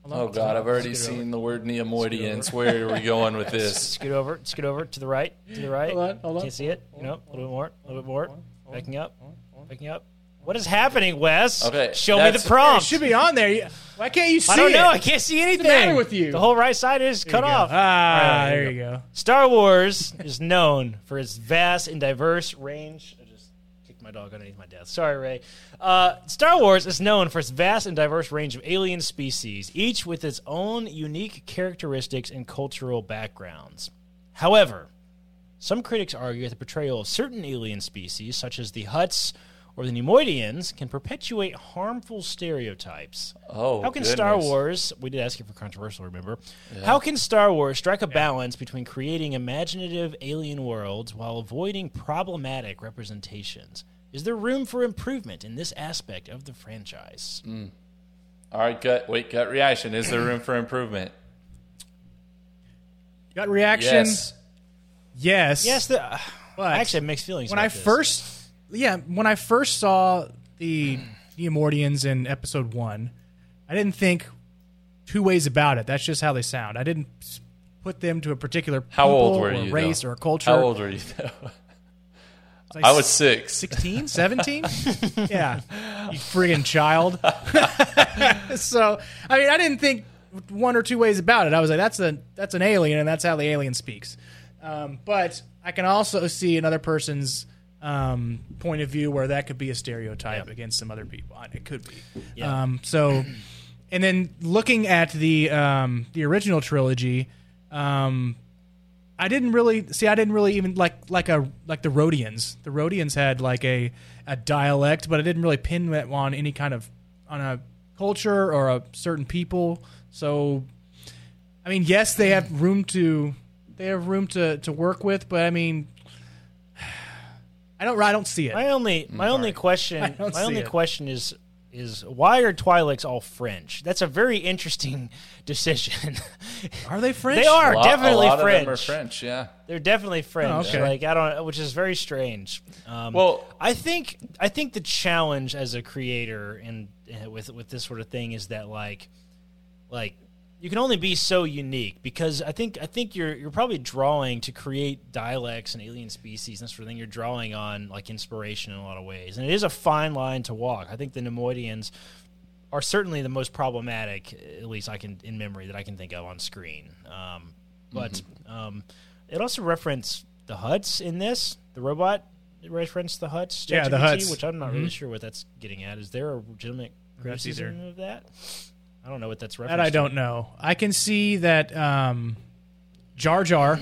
G: Oh god, I've already seen the word Neimoidians. Where are we going with <laughs> this?
E: Scoot over. Scoot over to the right. To the right.
F: Hold on, hold on.
E: Can't see it. You know, a little bit more. A little bit more. Backing up. Backing up. What is happening, Wes?
G: Okay,
E: Show me
G: that's-
E: the prompt.
F: It should be on there. You- Why can't you see
E: I don't know.
F: it?
E: I can't see anything.
F: matter with you?
E: The whole right side is cut
F: There you
E: off.
F: Ah,
E: All right,
F: there you go.
E: Star Wars <laughs> is known for its vast and diverse range. I just kicked my dog underneath my desk. Sorry, Ray. Uh, Star Wars is known for its vast and diverse range of alien species, each with its own unique characteristics and cultural backgrounds. However, some critics argue that the portrayal of certain alien species, such as the Hutts or the Neimoidians can perpetuate harmful stereotypes.
G: Oh,
E: How can Star. Wars, we did ask you for controversial, remember? How can Star Wars strike a balance between creating imaginative alien worlds while avoiding problematic representations? Is there room for improvement in this aspect of the franchise?
G: All right, gut. Wait, gut reaction. Is there room for improvement?
F: Gut reaction.
G: Yes.
F: Yes.
E: Yes, the, uh,
F: But
E: I actually have mixed feelings.
F: when I
E: this.
F: first, yeah, when I first saw the Neimoidians in episode one, I didn't think two ways about it. That's just how they sound. I didn't put them to a particular
G: How old were
F: or
G: you?
F: race
G: though?
F: or a culture.
G: How old were you? Though? <laughs>
F: Was
G: I was six.
F: 16, <laughs> 17? <laughs> yeah. You friggin' child. so, I mean, I didn't think one or two ways about it. I was like, that's a that's an alien, and that's how the alien speaks. Um, but I can also see another person's um, point of view where that could be a stereotype
E: Yeah.
F: against some other people. It could be.
E: Yeah.
F: Um, so, and then looking at the um, the original trilogy, um, I didn't really see. I didn't really even like like a like the Rodians. The Rodians had like a a dialect, but I didn't really pin that on any kind of on a culture or a certain people. So, I mean, yes, they have room to they have room to to work with, but I mean, I don't I don't see it.
E: My only my only <laughs> question
F: I don't
E: my
F: see
E: only
F: it.
E: question is is why are Twi'leks all French? That's a very interesting <laughs> decision.
F: Are they French?
E: They are
G: A lot,
E: definitely
G: a lot
E: French.
G: of them are French. Yeah.
E: They're definitely French.
F: Oh, okay.
E: Like I don't, which is very strange. Um,
G: Well-
E: I think I think the challenge as a creator and uh, with with this sort of thing is that like like you can only be so unique because I think I think you're you're probably drawing to create dialects and alien species and that sort of thing. You're drawing on like inspiration in a lot of ways, and it is a fine line to walk. I think the Neimoidians are certainly the most problematic, at least I can in memory that I can think of on screen. Um, but
F: Mm-hmm.
E: um, it also referenced the Hutts in this. The robot referenced the Hutts.
F: Yeah, the Hutts.
E: which I'm not really sure what that's getting at. Is there a legitimate criticism of that? I don't know what that's referenced.
F: That I don't know. I can see that um, Jar Jar,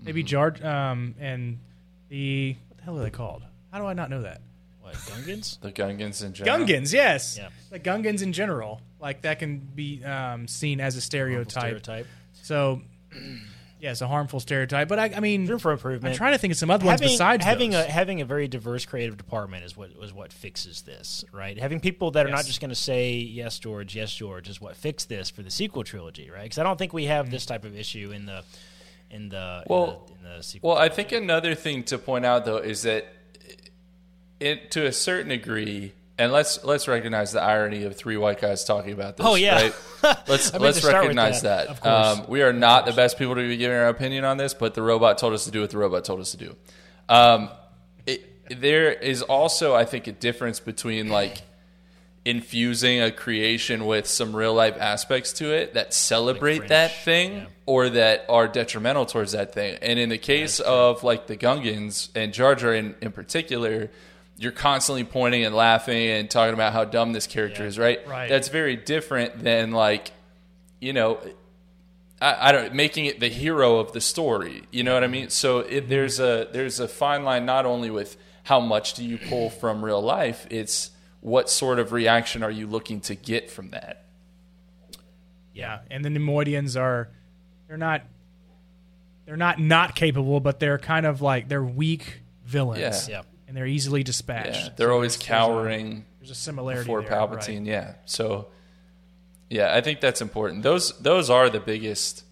F: maybe
E: Mm-hmm.
F: Jar, um, and the what the hell are they called? How do I not know that?
E: What Gungans? <laughs>
G: The Gungans in general.
F: Gungans, yes.
E: Yeah.
F: The Gungans in general, like that can be um, seen as a stereotype.
E: Stereotype.
F: So, yeah, it's a harmful stereotype. But I, I mean,
E: Room for improvement.
F: I'm trying to think of some other ones besides
E: having
F: those.
E: a having a very diverse creative department is what is what fixes this, right? Having people that are not just going to say yes, George, yes, George, is what fixed this for the sequel trilogy, right? Because I don't think we have this mm-hmm. type of issue in the in the
G: Well-
E: in the, in the sequel.
G: Well, I think another thing to point out though is that it to a certain degree, and let's let's recognize the irony of three white guys talking about this.
E: Oh, yeah.
G: right? <laughs> let's let's
E: to start with
G: recognize
E: that,
G: that. Um, we are not the best people to be giving our opinion on this, but the robot told us to do what the robot told us to do. Um, it, there is also, I think, a difference between like infusing a creation with some real life aspects to it that celebrate
E: French,
G: that thing
E: yeah.
G: or that are detrimental towards that thing. And in the case of like the Gungans and Jar Jar in, in particular, you're constantly pointing and laughing and talking about how dumb this character
E: Yeah.
G: is, right?
F: Right.
G: That's very different than like, you know, I, I don't making it the hero of the story. You know what I mean? So it, mm-hmm. there's a there's a fine line not only with how much do you pull from real life, it's what sort of reaction are you looking to get from that?
F: yeah, and the Neimoidians are they're not they're not not capable, but they're kind of like they're weak villains.
E: Yeah.
F: And they're easily dispatched.
G: Yeah, they're
F: So
G: always
F: there's-
G: cowering
F: There's a similarity for
G: Palpatine.
F: right.
G: Yeah, so yeah, I think that's important. Those those are the biggest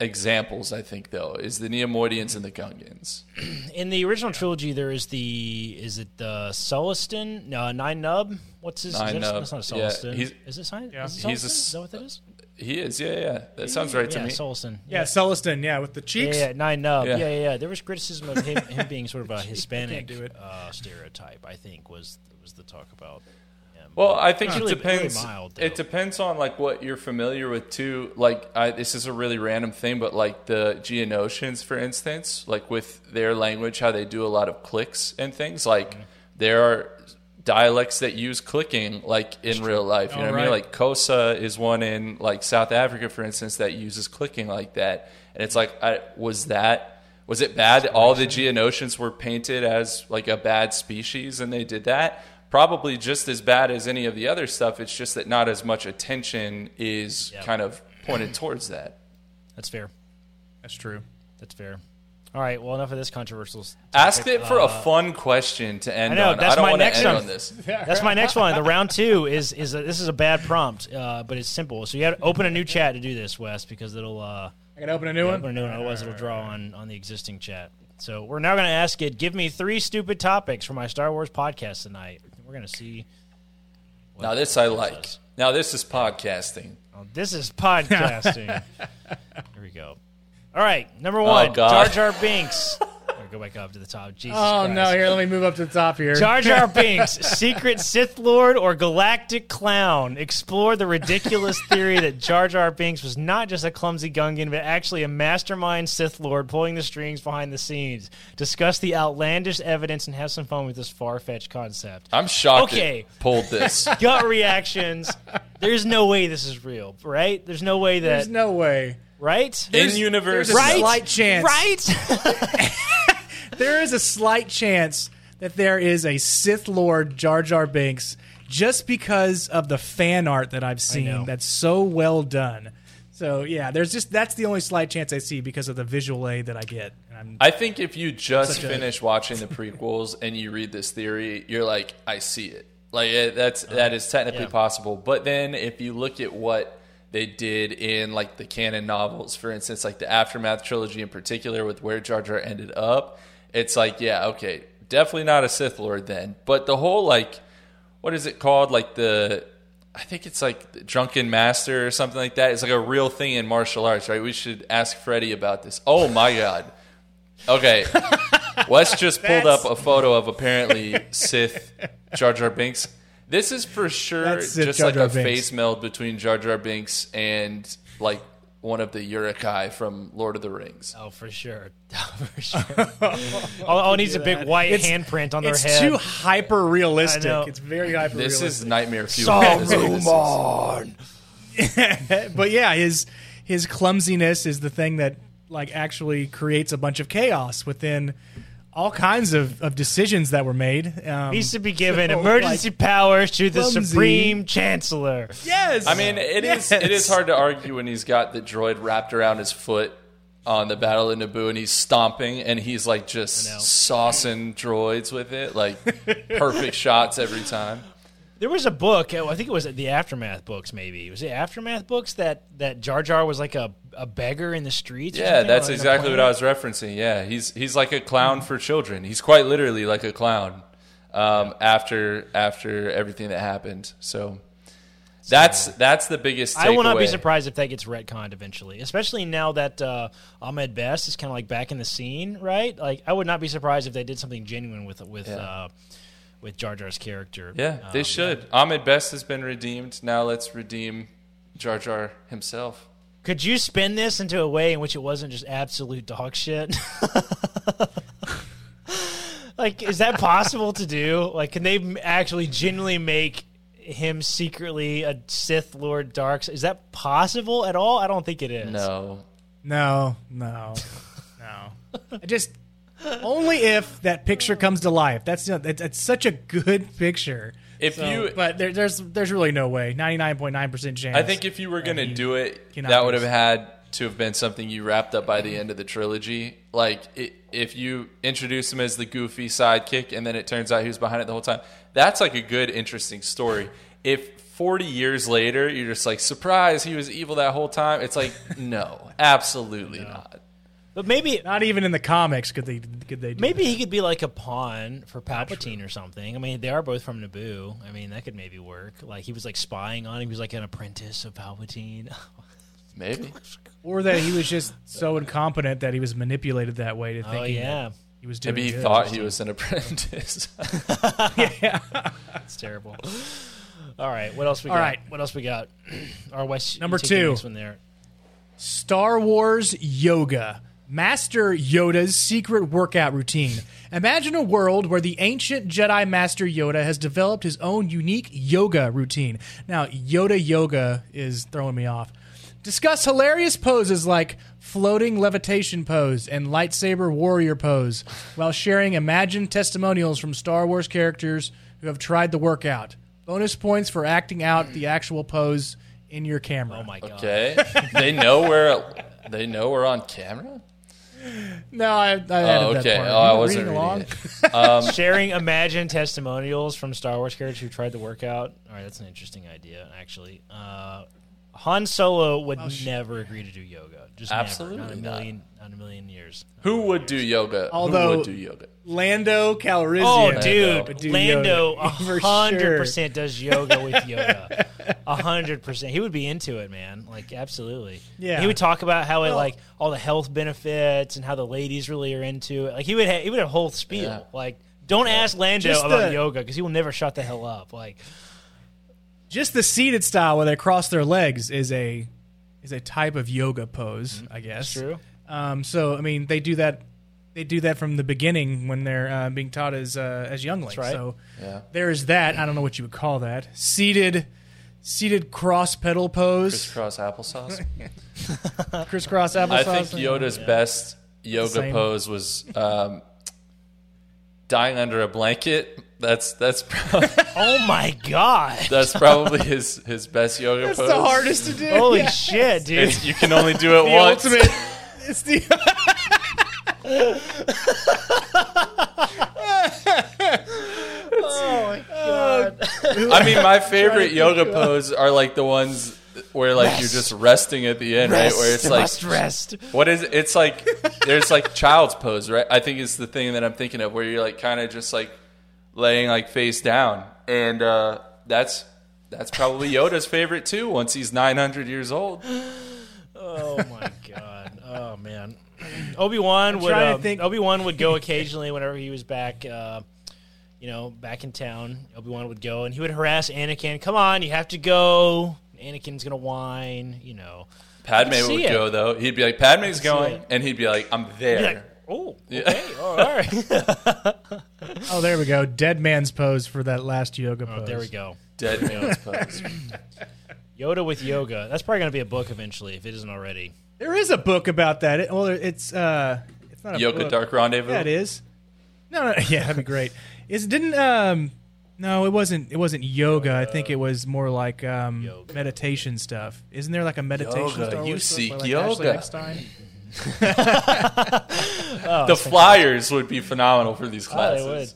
G: examples. I think though is the Neimoidians and the Gungans. <clears throat>
E: in the original trilogy, there is the is it the Sullustan? No, Nien Nunb. What's his?
G: Nine
E: is that,
G: Nub.
E: That's not a
G: Yeah,
E: Sullustan.
G: he's-
E: is it Sullustan?
F: Yeah.
E: Is, it
G: He's a
E: Sullustan? is that what that is?
G: He is. Yeah, yeah. That sounds right to
E: yeah,
G: me.
E: Sullustan.
F: Yeah, Sullustan, yeah, with the
E: Yeah,
F: cheeks.
E: yeah, Nien Nunb.
G: Yeah.
E: Yeah. yeah, yeah, There was criticism of him, him being sort of a <laughs> Hispanic
F: do it.
E: uh, stereotype. I think was was the talk about. him.
G: Well, I think
E: It's
G: it
E: really-
G: depends.
E: really mild,
G: it depends on like what you're familiar with too. Like I, this is a really random thing, but like the Geonosians, for instance, like with their language, how they do a lot of clicks and things. Like
E: Mm-hmm.
G: there are dialects that use clicking, like in real life. You know what I mean? Like Xhosa is one in like South Africa, for instance, that uses clicking like that. And it's like, I, was that Was it bad? that All the Geonosians were painted as like a bad species, and they did that. Probably just as bad as any of the other stuff. It's just that not as much attention is
E: Yep.
G: kind of pointed towards that.
E: That's fair.
F: That's true.
E: That's fair. All right. Well, enough of this controversial. s-
G: Ask it for a
E: Uh,
G: fun question to end
E: I know,
G: on.
E: that's
G: I don't
E: my
G: want to
E: next
G: end
E: one.
G: on this. <laughs>
E: That's my next one. The round two is is a, this is a bad prompt, uh, but it's simple. So you have to open a new chat to do this, Wes, because it'll uh,
F: I can open a new one.
E: open a new one. Otherwise, it'll draw on on the existing chat. So we're now going to ask it. Give me three stupid topics for my Star Wars podcast tonight. We're going to see. what
G: Now this I like.
E: says.
G: Now this is podcasting.
E: Oh, this is podcasting. <laughs> Here we go. All right, number oh, one,
G: Oh, God.
E: Jar Jar Binks. <laughs> Go back up to the top. Jesus
F: Oh
E: Christ.
F: no! Here, let me move up to the top here.
E: Jar Jar <laughs> Binks, secret Sith Lord or galactic clown, explore the ridiculous theory that Jar Jar Binks was not just a clumsy Gungan, but actually a mastermind Sith Lord pulling the strings behind the scenes. Discuss the outlandish evidence and have some fun with this far fetched concept.
G: I'm shocked
E: Okay.
G: it pulled this. <laughs>
E: Gut reactions. There's no way this is real, right? There's no way that,
F: There's no way.
E: Right?
G: In universe,
F: there's a
E: right?
F: slight chance.
E: Right? <laughs>
F: There is a slight chance that there is a Sith Lord Jar Jar Binks just because of the fan art that I've seen. That's so well done. So yeah, there's just that's the only slight chance I see because of the visual aid that I get. I'm,
G: think if you just
F: Such a-
G: finish <laughs> watching the prequels and you read this theory, you're like, I see it. Like it, that's uh-huh. that is technically
E: yeah.
G: possible. But then if you look at what they did in like the canon novels, for instance, like the Aftermath trilogy in particular, with where Jar Jar ended up, it's like, yeah, okay, definitely not a Sith Lord then. But the whole like, what is it called? Like the I think it's like the Drunken Master or something like that. It's like a real thing in martial arts, right? We should ask Freddie about this. Oh my god. Okay. <laughs> Wes just pulled up a photo of apparently Sith Jar Jar Binks. This is for sure
F: That's Sith
G: just
F: Jar
G: like
F: Jar
G: a
F: Binks.
G: face meld between Jar Jar Binks and like one of the Uruk-hai from Lord of the Rings.
E: Oh, for sure. <laughs> Oh, for sure. <laughs> all, all it needs a big white
F: It's-
E: handprint on their head.
F: it's
E: head.
F: too hyper realistic.
E: I know.
F: It's very hyper
G: This
F: realistic.
G: is nightmare fuel. This is- <laughs>
F: but yeah, his his clumsiness is the thing that like actually creates a bunch of chaos within all kinds of, of decisions that were made. Um,
E: needs to be given
F: so,
E: emergency powers to the
F: clumsy.
E: Supreme Chancellor.
F: yes,
G: I mean, it is it is hard to argue when he's got the droid wrapped around his foot on the Battle of Naboo and he's stomping and he's like just saucing droids with it, like perfect <laughs> shots every time.
E: There was a book, I think it was the Aftermath books, maybe. Was it Aftermath books that, that Jar Jar was like a, a beggar in the streets?
G: Yeah, that's
E: like
G: exactly what I was referencing. Yeah, he's he's like a clown for children. He's quite literally like a clown um, after after everything that happened. So that's that's the biggest.
E: I will not be surprised if that gets retconned eventually, especially now that uh, Ahmed Best is kind of like back in the scene, right? Like, I would not be surprised if they did something genuine with with
G: Yeah.
E: uh, with Jar Jar's character.
G: Yeah, they
E: Um,
G: should. Ahmed Best has been redeemed. Now let's redeem Jar Jar himself.
E: Could you spin this into a way in which it wasn't just absolute dog shit? <laughs> like, is that possible to do? Like, can they actually genuinely make him secretly a Sith Lord Dark? Is that possible at all? I don't think it is.
G: No,
F: no, no, no. I just only if that picture comes to life. That's you know, it's, it's such a good picture.
G: If
F: So-
G: you-
F: but there, there's there's really no way. Ninety nine point nine percent chance.
G: I think if you were going to do it,
F: cannot
G: that would have
F: lose.
G: had to have been something you wrapped up by the end of the trilogy. Like i if you introduce him as the goofy sidekick, and then it turns out he was behind it the whole time. That's like a good, interesting story. If 40 years later you're just like surprised he was evil that whole time, it's like <laughs> no, absolutely not.
E: But maybe
F: not even in the comics could they could they do
E: maybe
F: that.
E: he could be like a pawn for Palpatine or something. I mean, they are both from Naboo. I mean, that could maybe work. Like he was like spying on him. He was like an apprentice of Palpatine. <laughs>
G: Maybe.
F: or that he was just so incompetent that he was manipulated that way to
E: oh,
F: think.
E: oh
F: yeah, he was doing
G: Maybe he
F: good.
G: thought he was an apprentice. <laughs> <laughs> Yeah.
E: That's terrible. All right, what else we got?
F: All right.
E: What else we got? <clears throat> Our West
F: Number
E: you take the
F: two.
E: next one there.
F: Star Wars Yoga. Master Yoda's secret workout routine. Imagine a world where the ancient Jedi Master Yoda has developed his own unique yoga routine. Now, Yoda yoga is throwing me off. Discuss hilarious poses like floating levitation pose and lightsaber warrior pose while sharing imagined testimonials from Star Wars characters who have tried the workout. Bonus points for acting out the actual pose in your camera.
E: Oh my god.
G: Okay, they know we're they know we're on camera.
F: No, I, I added
G: Oh,
F: that
G: okay.
F: part.
G: Oh, I
F: You
G: wasn't
F: reading
G: reading
F: along.
G: it. <laughs>
E: Sharing imagined testimonials from Star Wars characters who tried the workout. All right, that's an interesting idea, actually. Uh, Han Solo would oh, never agree to do yoga. Just
G: Absolutely
E: never. Not a
G: not.
E: million, not a million years.
G: Who would do yoga? Who would do yoga?
F: Lando Calrissian.
E: Oh,
G: Would
E: dude,
F: do
E: Lando <laughs>
F: yoga,
E: hundred percent does yoga with Yoda. hundred percent, he would be into it, man. Like, absolutely.
F: Yeah.
E: he would talk about how it
F: Well-
E: like all the health benefits and how the ladies really are into it. Like, he would ha- he would have a whole spiel.
G: Yeah.
E: Like, don't ask Lando
F: Just
E: about
F: the-
E: yoga because he will never shut the hell up. Like,
F: Just the seated style where they cross their legs is a is a type of yoga pose, I guess.
E: true.
F: Um, so I mean, they do that. They do that from the beginning when they're uh, being taught as uh, as younglings.
E: right.
F: So
G: Yeah.
F: there is that. I don't know what you would call that. Seated, seated cross pedal pose,
G: Crisscross applesauce. <laughs>
F: crisscross applesauce.
G: I think Yoda's best yoga
F: Same.
G: pose was um, dying under a blanket. That's that's prob- <laughs>
E: oh my god,
G: that's probably his his best yoga
F: That's
G: pose.
F: the hardest to do.
E: holy
F: Yeah.
E: shit, dude!
G: It's, you can only do it
F: The
G: once.
F: ultimate. <laughs> It's the. Oh my god!
G: I mean, my favorite yoga pose are like the ones where like you're just resting at the end, right? Where it's like
E: must rest.
G: What is it? It's like there's like child's pose, right? I think it's the thing that I'm thinking of where you're like kind of just like laying like face down, and uh, that's that's probably Yoda's favorite too. Once he's 900 years old, <gasps>
E: Oh my god. Oh man. Obi Wan would
F: trying to
E: um,
F: think-
E: Obi Wan would go occasionally whenever he was back. Uh, you know, back in town, Obi Wan would go and he would harass Anakin. Come on, you have to go. Anakin's gonna whine. You know,
G: Padme would
E: it.
G: go though. He'd be like, "Padme's going,"
E: it.
G: and he'd be like, "I'm there."
E: Be like, oh, okay, all right. <laughs>
F: Oh, there we go. Dead man's pose for that last yoga pose.
E: Oh, there we go.
G: Dead <laughs> man's pose.
E: Yoda with yoga. That's probably gonna be a book eventually, if it isn't already.
F: There is a book about that. It, well, it's uh, it's not a
G: Yoga
F: book.
G: Dark Rendezvous.
F: Yeah, it is. No, no, <laughs> yeah, that'd be great. Is didn't um, no, it wasn't. It wasn't yoga. I think it was more like um,
E: Yoga.
F: meditation stuff. Isn't there like a meditation?
G: Yoga.
F: Star
G: You
F: Wars book
G: seek
F: by, like, Ashley
G: yoga.
F: Eckstein? <laughs>
G: The flyers would be phenomenal for these
E: Oh,
G: classes.
E: they would.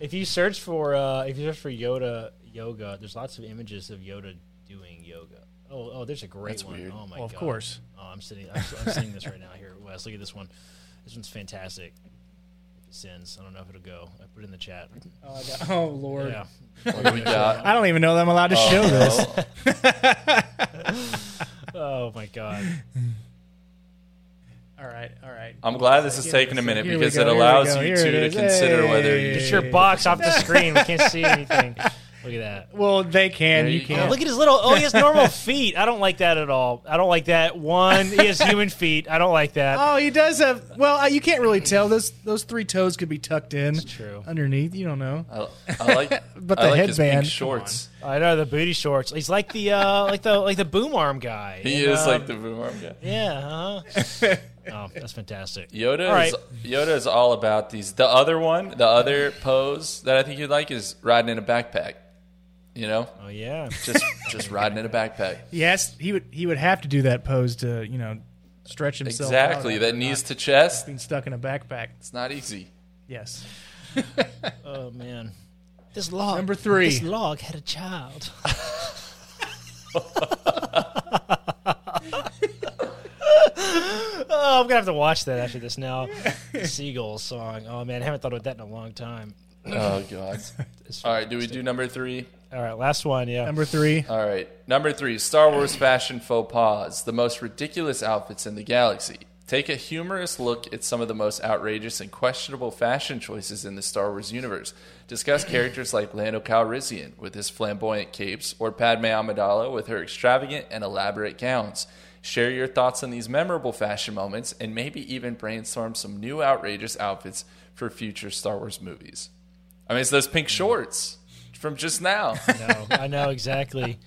E: If you search for uh, if you search for Yoda yoga, there's lots of images of Yoda doing yoga. Oh, oh, there's a great
G: That's
E: one.
G: weird.
E: Oh my
F: Well, of course.
E: Oh, I'm sitting. I'm, I'm seeing this right now. Here, Wes, look at this one. This one's fantastic. If it sends, I don't know if it'll go. I put it in the chat.
F: Oh, I got- oh, Lord.
E: Yeah.
G: What we got?
F: I don't even know that I'm allowed to show this. <laughs> <laughs>
E: Oh my god.
F: All right, all right.
G: I'm glad this is taking a minute
F: Here we
G: because
F: go,
G: it
F: here we
G: allows
F: go,
G: you
F: here
G: two
F: it
G: to
F: is.
G: consider whether
F: Hey.
G: you
E: Get your box off the screen. We can't see <laughs> anything. Look at that.
F: Well, they can.
G: There
F: You
G: you
F: can't.
E: Look at his little. Oh, he has normal <laughs> feet. I don't like that at all. I don't like that. One, he has <laughs> human feet. I don't like that.
F: Oh, he does have. Well, uh, you can't really tell. Those those three toes could be tucked in.
E: true.
F: Underneath, you don't know.
G: I, I like,
F: But
G: I
F: the
G: like his
F: headband,
G: pink
F: come
G: shorts.
E: I know the booty shorts. He's like the uh, like the like the boom arm guy.
G: He
E: And,
G: is
E: uh,
G: like the boom arm guy.
E: yeah. Uh-huh. Oh, that's fantastic.
G: Yoda
E: All right.
G: is Yoda is all about these. The other one, the other pose that I think you'd like is riding in a backpack. You know,
E: Oh yeah.
G: just just riding in a backpack. <laughs>
F: Yes, he would. He would have to do that pose to you know stretch himself.
G: Exactly.
F: out
G: That knees to chest.
F: being stuck in a backpack.
G: It's not easy.
F: Yes. <laughs>
E: Oh man. This log.
F: Number three.
E: This log had a child. <laughs> oh, I'm gonna have to watch that after this now. The Seagull song. Oh man, I haven't thought about that in a long time.
G: Oh god. All right. Do we do number three?
E: All right, last one. Yeah.
F: Number three.
G: All right. Number three Star Wars fashion faux pas. The most ridiculous outfits in the galaxy. Take a humorous look at some of the most outrageous and questionable fashion choices in the Star Wars universe. Discuss characters like Lando Calrissian with his flamboyant capes, or Padme Amidala with her extravagant and elaborate gowns. Share your thoughts on these memorable fashion moments, and maybe even brainstorm some new outrageous outfits for future Star Wars movies. I mean, it's those pink shorts from just now.
E: No, I know exactly.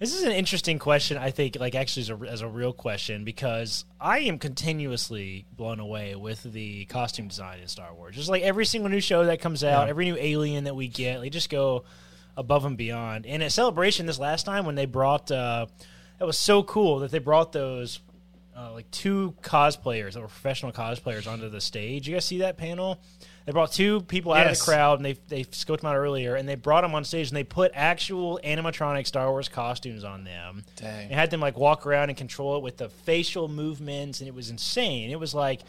E: This is an interesting question. I think, like, actually, as a, as a real question, because I am continuously blown away with the costume design in Star Wars. Just like every single new show that comes out, every new alien that we get, they just go above and beyond. And at Celebration this last time, when they brought, uh, that was so cool that they brought those uh, like two cosplayers that were professional cosplayers onto the stage. You guys see that panel? They brought two people out of the crowd, and they they scoped them out earlier, and they brought them on stage, and they put actual animatronic Star Wars costumes on them.
G: Dang.
E: And had them like walk around and control it with the facial movements, and it was insane. It was like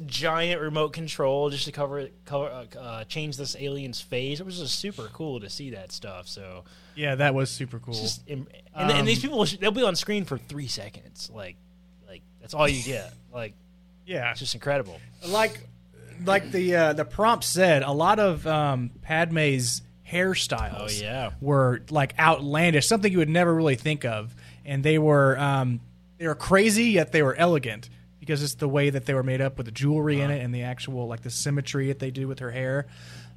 E: giant remote control just to cover cover uh, uh, change this alien's face. It was just super cool to see that stuff. So
F: Yeah, that was super cool.
E: just and, and, and these people they'll be on screen for three seconds, like like that's all you get. Like
F: yeah,
E: it's just incredible.
F: like like the uh, the prompt said, a lot of um, Padme's hairstyles.
E: Oh, yeah.
F: were like outlandish, something you would never really think of, and they were um, they were crazy yet they were elegant because it's the way that they were made up with the jewelry in it and the actual like the symmetry that they do with her hair.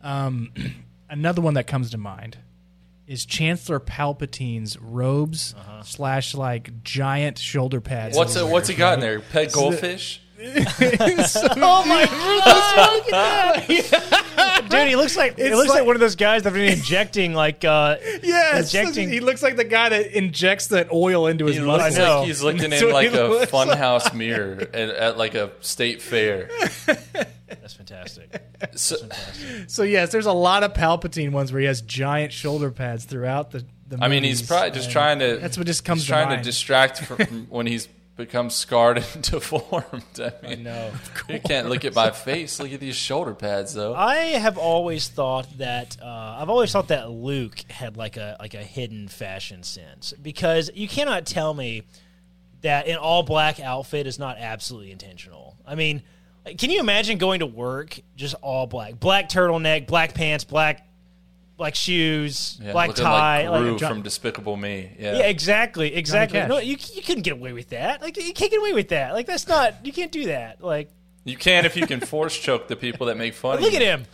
F: Um, <clears throat> another one that comes to mind is Chancellor Palpatine's robes
E: Uh-huh.
F: slash like giant shoulder pads.
G: What's
F: that
G: it? What's he got in there? Pet goldfish? <laughs>
E: Oh my <laughs> god, <laughs> dude! He looks like it looks like,
F: like-
E: one of those guys that have been injecting like uh <laughs>
F: Yes,
E: injecting.
F: he looks like the guy that injects that oil into his
G: He
F: muscles.
G: looks
E: I
G: like he's looking in like a
F: looks like.
G: funhouse mirror at, at like a state fair. <laughs>
E: That's fantastic.
G: So,
F: So yes, there's a lot of Palpatine ones where he has giant shoulder pads throughout the. the
G: I mean, he's probably just trying to.
F: That's what just comes
G: he's
F: to
G: trying
F: mind.
G: to distract <laughs> from when he's become scarred <laughs> and deformed. I mean,
E: No, <laughs>
G: you can't look at my face. Look at these shoulder pads, though.
E: I have always thought that uh, I've always thought that Luke had like a like a hidden fashion sense because you cannot tell me that an all black outfit is not absolutely intentional. I mean, can you imagine going to work just all black, black turtleneck, black pants, black black shoes,
G: Yeah,
E: black tie,
G: like Gru
E: like,
G: from Despicable Me. Yeah.
E: yeah, exactly, exactly. No, you you couldn't get away with that. Like you can't get away with that. Like that's not you can't do that. Like
G: You can if you can force choke the people that make fun of
E: look at him,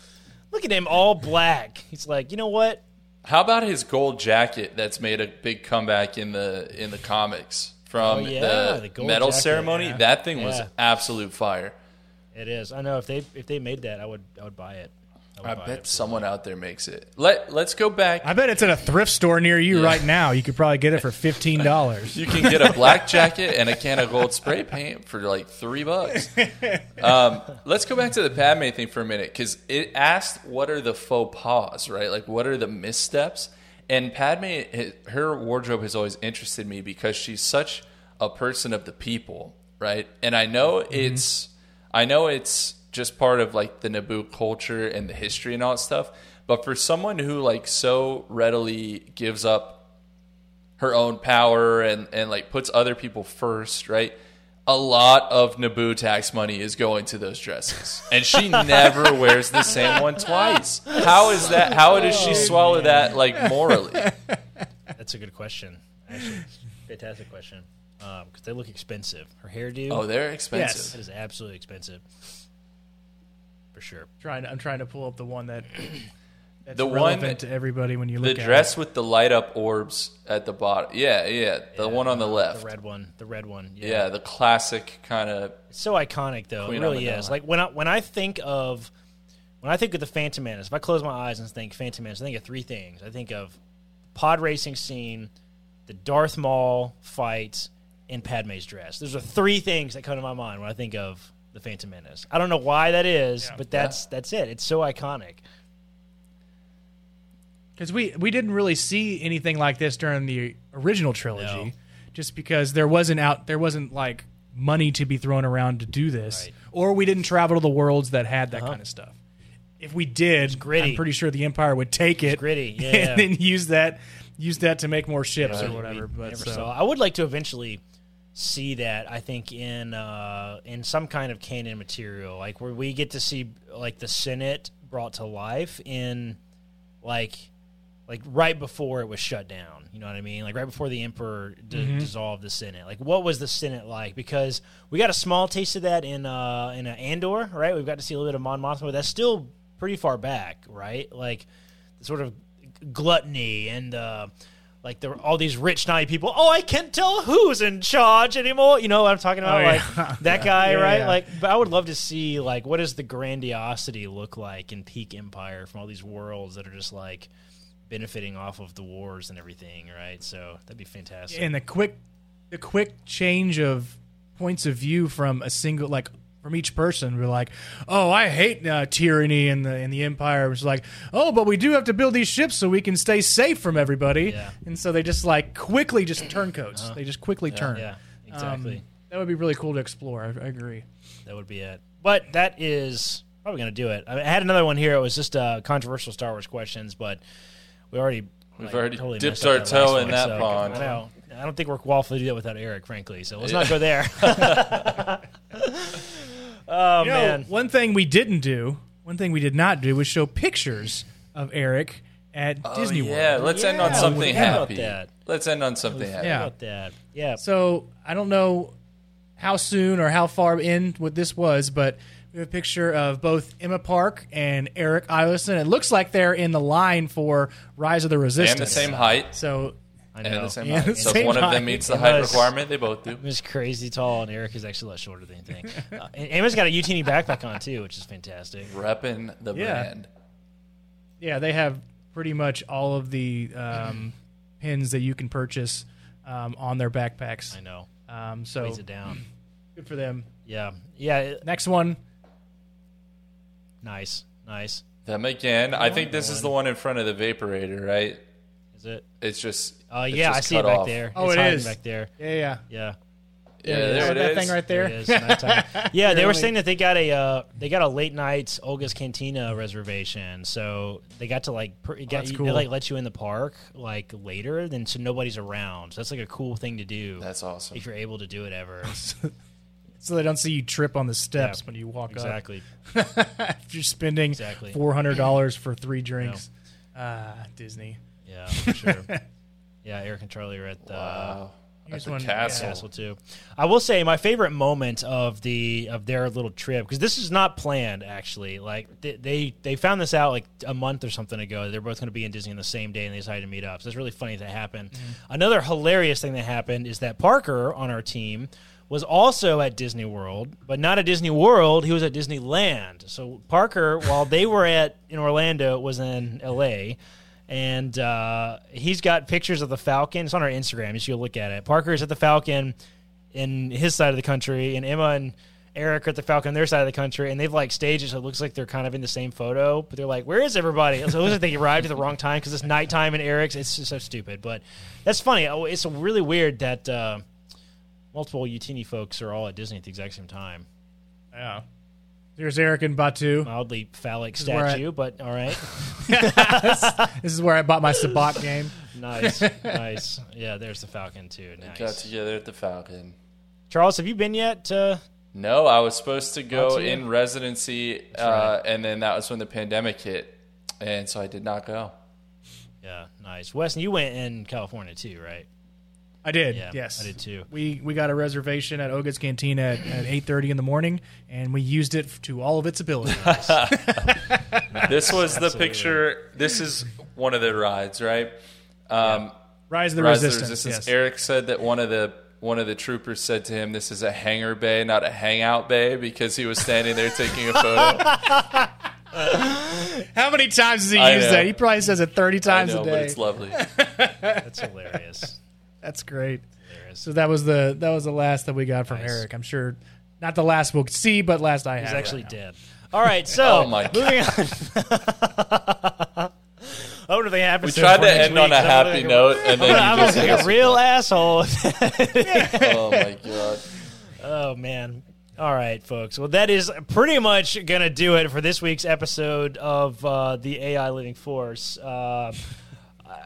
E: look at him, all black. He's like, you know what?
G: How about his gold jacket that's made a big comeback in the in the comics from
E: Oh, yeah,
G: the,
E: the gold
G: medal
E: jacket,
G: ceremony?
E: yeah.
G: That thing was absolute fire.
E: It is. I know if they if they made that, I would I would buy it. Would
G: I bet someone out there makes it. Let Let's go back.
F: I bet it's at a thrift store near you right now. You could probably get it for fifteen <laughs> dollars.
G: You can get a black jacket and a can of gold spray paint for like three bucks. <laughs> Um, let's go back to the Padme thing for a minute because it asked, "What are the faux pas?" Right? Like, what are the missteps? And Padme, her wardrobe has always interested me because she's such a person of the people, right? And I know it's, I know it's just part of like the Naboo culture and the history and all that stuff. But for someone who like so readily gives up her own power and, and like puts other people first, right? A lot of Naboo tax money is going to those dresses. And she <laughs> never wears the same one twice. How is that? How does she oh, swallow that like morally?
E: That's a good question. Actually, fantastic question. Um, because they look expensive. Her hairdo.
G: Oh, they're
E: that
G: expensive.
E: is absolutely expensive. For sure.
F: Trying, I'm trying to pull up the one that <clears throat> that's
G: The one-
F: relevant to everybody when you look at the
G: dress with the light up orbs at the bottom. Yeah, yeah. The one on the left.
E: The red one. The red one. Yeah.
G: Yeah, the classic kind of.
E: So iconic though.
G: Queen
E: it really is. Like when I when I think of when I think of the Phantom Menace, if I close my eyes and think Phantom Menace, I think of three things. I think of pod racing scene, the Darth Maul fight, and Padme's dress. Those are three things that come to my mind when I think of the Phantom Menace. I don't know why that is, but that's that's it. It's so iconic.
F: because we we didn't really see anything like this during the original trilogy,
E: No.
F: just because there wasn't out there wasn't like money to be thrown around to do this,
E: Right.
F: or we didn't travel to the worlds that had that uh-huh. kind of stuff. If we did,
E: gritty.
F: I'm pretty sure the Empire would take it,
E: gritty, <laughs> yeah,
F: and then use that use that to make more ships or whatever. But
E: never
F: so,
E: saw. I would like to eventually see that. I think in uh, in some kind of canon material, like where we get to see like the Senate brought to life in like like right before it was shut down. You know what I mean? Like right before the emperor d- dissolved the Senate. Like what was the Senate like? Because we got a small taste of that in uh, in uh, Andor, right? We've got to see a little bit of Mon Mothma, but that's still pretty far back, right? Like the sort of gluttony and uh, like there were all these rich naughty people. Oh, I can't tell who's in charge anymore. You know what I'm talking about?
F: Oh,
E: like
F: yeah. <laughs>
E: that guy,
F: Yeah,
E: right?
F: yeah.
E: Like, but I would love to see like what does the grandiosity look like in peak empire from all these worlds that are just like benefiting off of the wars and everything, right? So that'd be fantastic.
F: and the quick the quick change of points of view from a single like from each person we're like oh i hate uh, tyranny in the in the empire it was like oh but we do have to build these ships so we can stay safe from everybody
E: Yeah.
F: and so they just like quickly just turncoats they just quickly turn
E: yeah,
F: Um,
E: exactly.
F: that would be really cool to explore i, I agree
E: That would be it. But that is probably going to do it. I, I had another one here. It was just uh, controversial Star Wars questions, but we already
G: We've already
E: totally
G: dipped our toe in
E: one,
G: that
E: so-
G: pond.
E: I know. I don't think we're qualified to do that without Eric, frankly. So let's not go there. <laughs> <laughs> oh
F: You know,
E: man,
F: one thing we didn't do one thing we did not do was show pictures of eric at oh, disney
G: Oh, yeah,
F: world
G: let's end on something
E: we forgot about
G: happy.
E: that.
G: Let's end on something happy.
F: Yeah.
E: about that. Yeah.
F: So I don't know how soon or how far in what this was, but we have a picture of both Emma Park and Eric Iverson. It looks like they're in the line for Rise of the Resistance.
G: And the same height.
F: So
E: I
G: And
E: know.
G: the same
F: Yeah,
G: height.
F: the
G: So if
F: same
G: one of them meets the
E: It
G: height
E: was-
G: requirement, they both do.
E: It was crazy tall, and Eric is actually a lot shorter than anything. <laughs> uh, and Emma's got a UTN backpack on too, which is fantastic.
G: Repping the
F: Yeah.
G: brand.
F: yeah, they have pretty much all of the um, <clears throat> pins that you can purchase um, on their backpacks.
E: I know.
F: Um, so
E: Weighs it down.
F: good for them.
E: Yeah. Yeah. it-
F: Next one,
E: nice. Nice.
G: Them again. I think this is the one in front of the Vaporator, right?
E: Is it?
G: It's just.
E: Oh
G: it's
E: yeah, I see it back
G: off.
E: there.
F: Oh,
E: it's
F: it
E: hiding
F: is.
E: back there.
F: yeah, yeah,
E: Yeah.
G: Yeah,
F: There it is.
G: there it
F: that
G: is.
F: thing right there.
E: There it is, <laughs> nighttime. yeah, they were saying that they got a uh, they got a late night Oga's Cantina reservation, so they got to like per, got,
F: that's
E: you-
F: cool.
E: they like let you in the park like later, then so nobody's around. So that's like a cool thing to do
G: That's awesome.
E: if you're able to do it ever. <laughs>
F: so they don't see you trip on the steps
E: Yeah,
F: when you walk up.
E: exactly. <laughs>
F: If you're spending
E: Exactly.
F: four hundred dollars for three drinks. Ah, Disney.
E: Yeah, for sure. Yeah, Eric and Charlie are at the
G: Wow.
F: Here's
G: At the
F: one-
G: castle.
E: castle too. I will say my favorite moment of the of their little trip because this is not planned actually. Like they, they they found this out like a month or something ago. They're both going to be in Disney on the same day, and they decided to meet up. So it's really funny that happened. Mm-hmm. Another hilarious thing that happened is that Parker on our team was also at Disney World, but not at Disney World. He was at Disneyland. So Parker, while they were at in Orlando, was in L.A and uh, he's got pictures of the Falcon. It's on our Instagram. You should look at it. Parker's at the Falcon in his side of the country, and Emma and Eric are at the Falcon on their side of the country, and they've like staged it so it looks like they're kind of in the same photo, but they're like, "Where is everybody?" So it looks like they arrived at the wrong time because it's nighttime in Eric's. It's just so stupid, but that's funny. Oh, It's really weird that uh, multiple Utini folks are all at Disney at the exact same time.
F: Yeah. There's Eric and Batuu.
E: Mildly phallic
F: is where I-
E: statue, but all right. <laughs>
F: This is where I bought my Sabacc game.
E: nice, <laughs> nice. Yeah, there's the Falcon too. Nice.
G: Got together at the Falcon.
E: Charles, have you been yet? Uh,
G: No, I was supposed to go
E: Not to
G: in residency, uh, and then that was when the pandemic hit, and so I did not go.
E: yeah, nice. Weston, you went in California too, right?
F: I did.
E: Yeah,
F: yes,
E: I did too.
F: We we got a reservation at Oga's Cantina at, at eight thirty in the morning, and we used it to all of its ability. <laughs>
G: This was the picture. This is one of the rides, right? Um,
F: Rise of the
G: Rise of the
F: Resistance.
G: Resistance.
F: yes.
G: Eric said that one of the one of the troopers said to him, "This is a hangar bay, not a hangout bay," because he was standing there taking a photo. <laughs>
F: How many times has he
G: I
F: used
G: know.
F: that? He probably says it thirty
G: I
F: times
G: know,
F: a
G: but
F: day.
G: it's lovely.
E: That's hilarious. <laughs>
F: That's great. So that was the that was the last that we got from
E: Nice.
F: Eric. I'm sure not the last we'll see, but last I
E: He's
F: have.
E: actually dead. All right, so <laughs>
G: Oh my God.
E: moving on. <laughs> I wonder if they have
G: We tried to end on a happy note, and <laughs> then
E: I'm
G: you just
E: like a
G: us
E: real asshole.
G: Oh my god!
E: Oh man. All right, folks. Well, that is pretty much gonna do it for this week's episode of uh, the AI Living Force. Uh,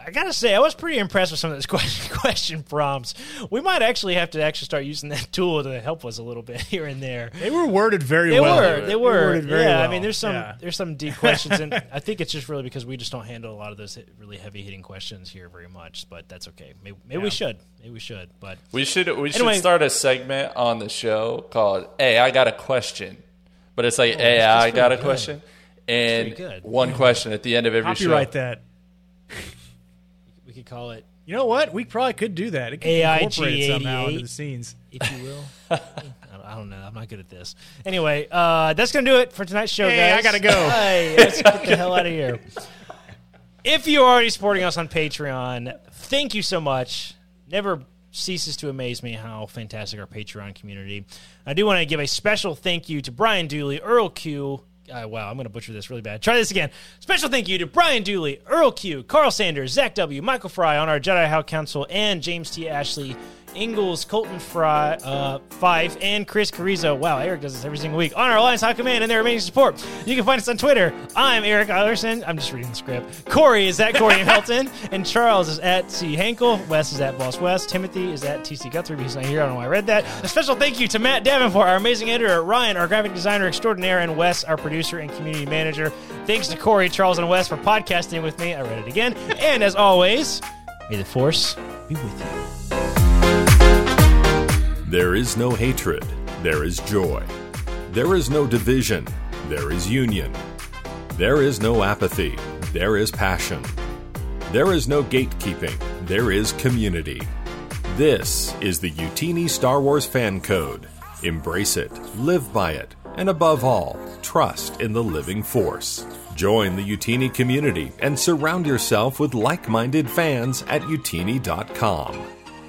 E: I gotta say, I was pretty impressed with some of those <laughs> question, question prompts. We might actually have to actually start using that tool to help us a little bit <laughs> here and there.
F: They were worded very well.
E: They
F: well.
E: were, they were,
F: worded very
E: yeah. I mean, there's some,
F: Yeah.
E: there's some deep questions, and <laughs> I think it's just really because we just don't handle a lot of those hit- really heavy hitting questions here very much. But that's okay. Maybe, maybe we should. Maybe we should. But
G: We should we should start a segment on the show called "Hey, I got a question," but it's like, oh, "Hey,
E: Oh, that's
G: I got a
E: good.
G: question," and one question at the end of every show.
F: Copyright that.
E: Could call it
F: You know what? We probably could do that. It could incorporated somehow into the scenes.
E: if you will. <laughs> I don't- I don't know. I'm not good at this. Anyway, uh, that's going to do it for tonight's show,
F: Hey,
E: guys.
F: I gotta go. <laughs>
E: Hey, let's get the hell out of here. If you're already supporting us on Patreon, thank you so much. Never ceases to amaze me how fantastic our Patreon community. I do want to give a special thank you to Brian Dooley, Earl Q. Uh, wow, I'm going to butcher this really bad. Try this again. Special thank you to Brian Dooley, Earl Q, Carl Sanders, Zach W, Michael Fry on our Jedi High Council, and James T. Ashley, Ingalls, Colton Fry, uh, Fife, and Chris Carrizo. Wow, Eric does this every single week on our Alliance High Command and their amazing support. You can find us on Twitter. I'm Eric Eilerson. I'm just reading the script. Corey is at Corey <laughs> Helton, and Charles is at C. Hankel. Wes is at Boss West. Timothy is at TC Guthrie. He's not here. I don't know why I read that. A special thank you to Matt Davenport, our amazing editor, Ryan, our graphic designer extraordinaire, and Wes, our producer and community manager. Thanks to Corey, Charles, and Wes for podcasting with me. I read it again. <laughs> And as always, may the Force be with you.
B: There is no hatred, there is joy. There is no division, there is union. There is no apathy, there is passion. There is no gatekeeping, there is community. This is the Utini Star Wars fan code. Embrace it, live by it, and above all, trust in the living force. Join the Utini community and surround yourself with like minded fans at utini.com.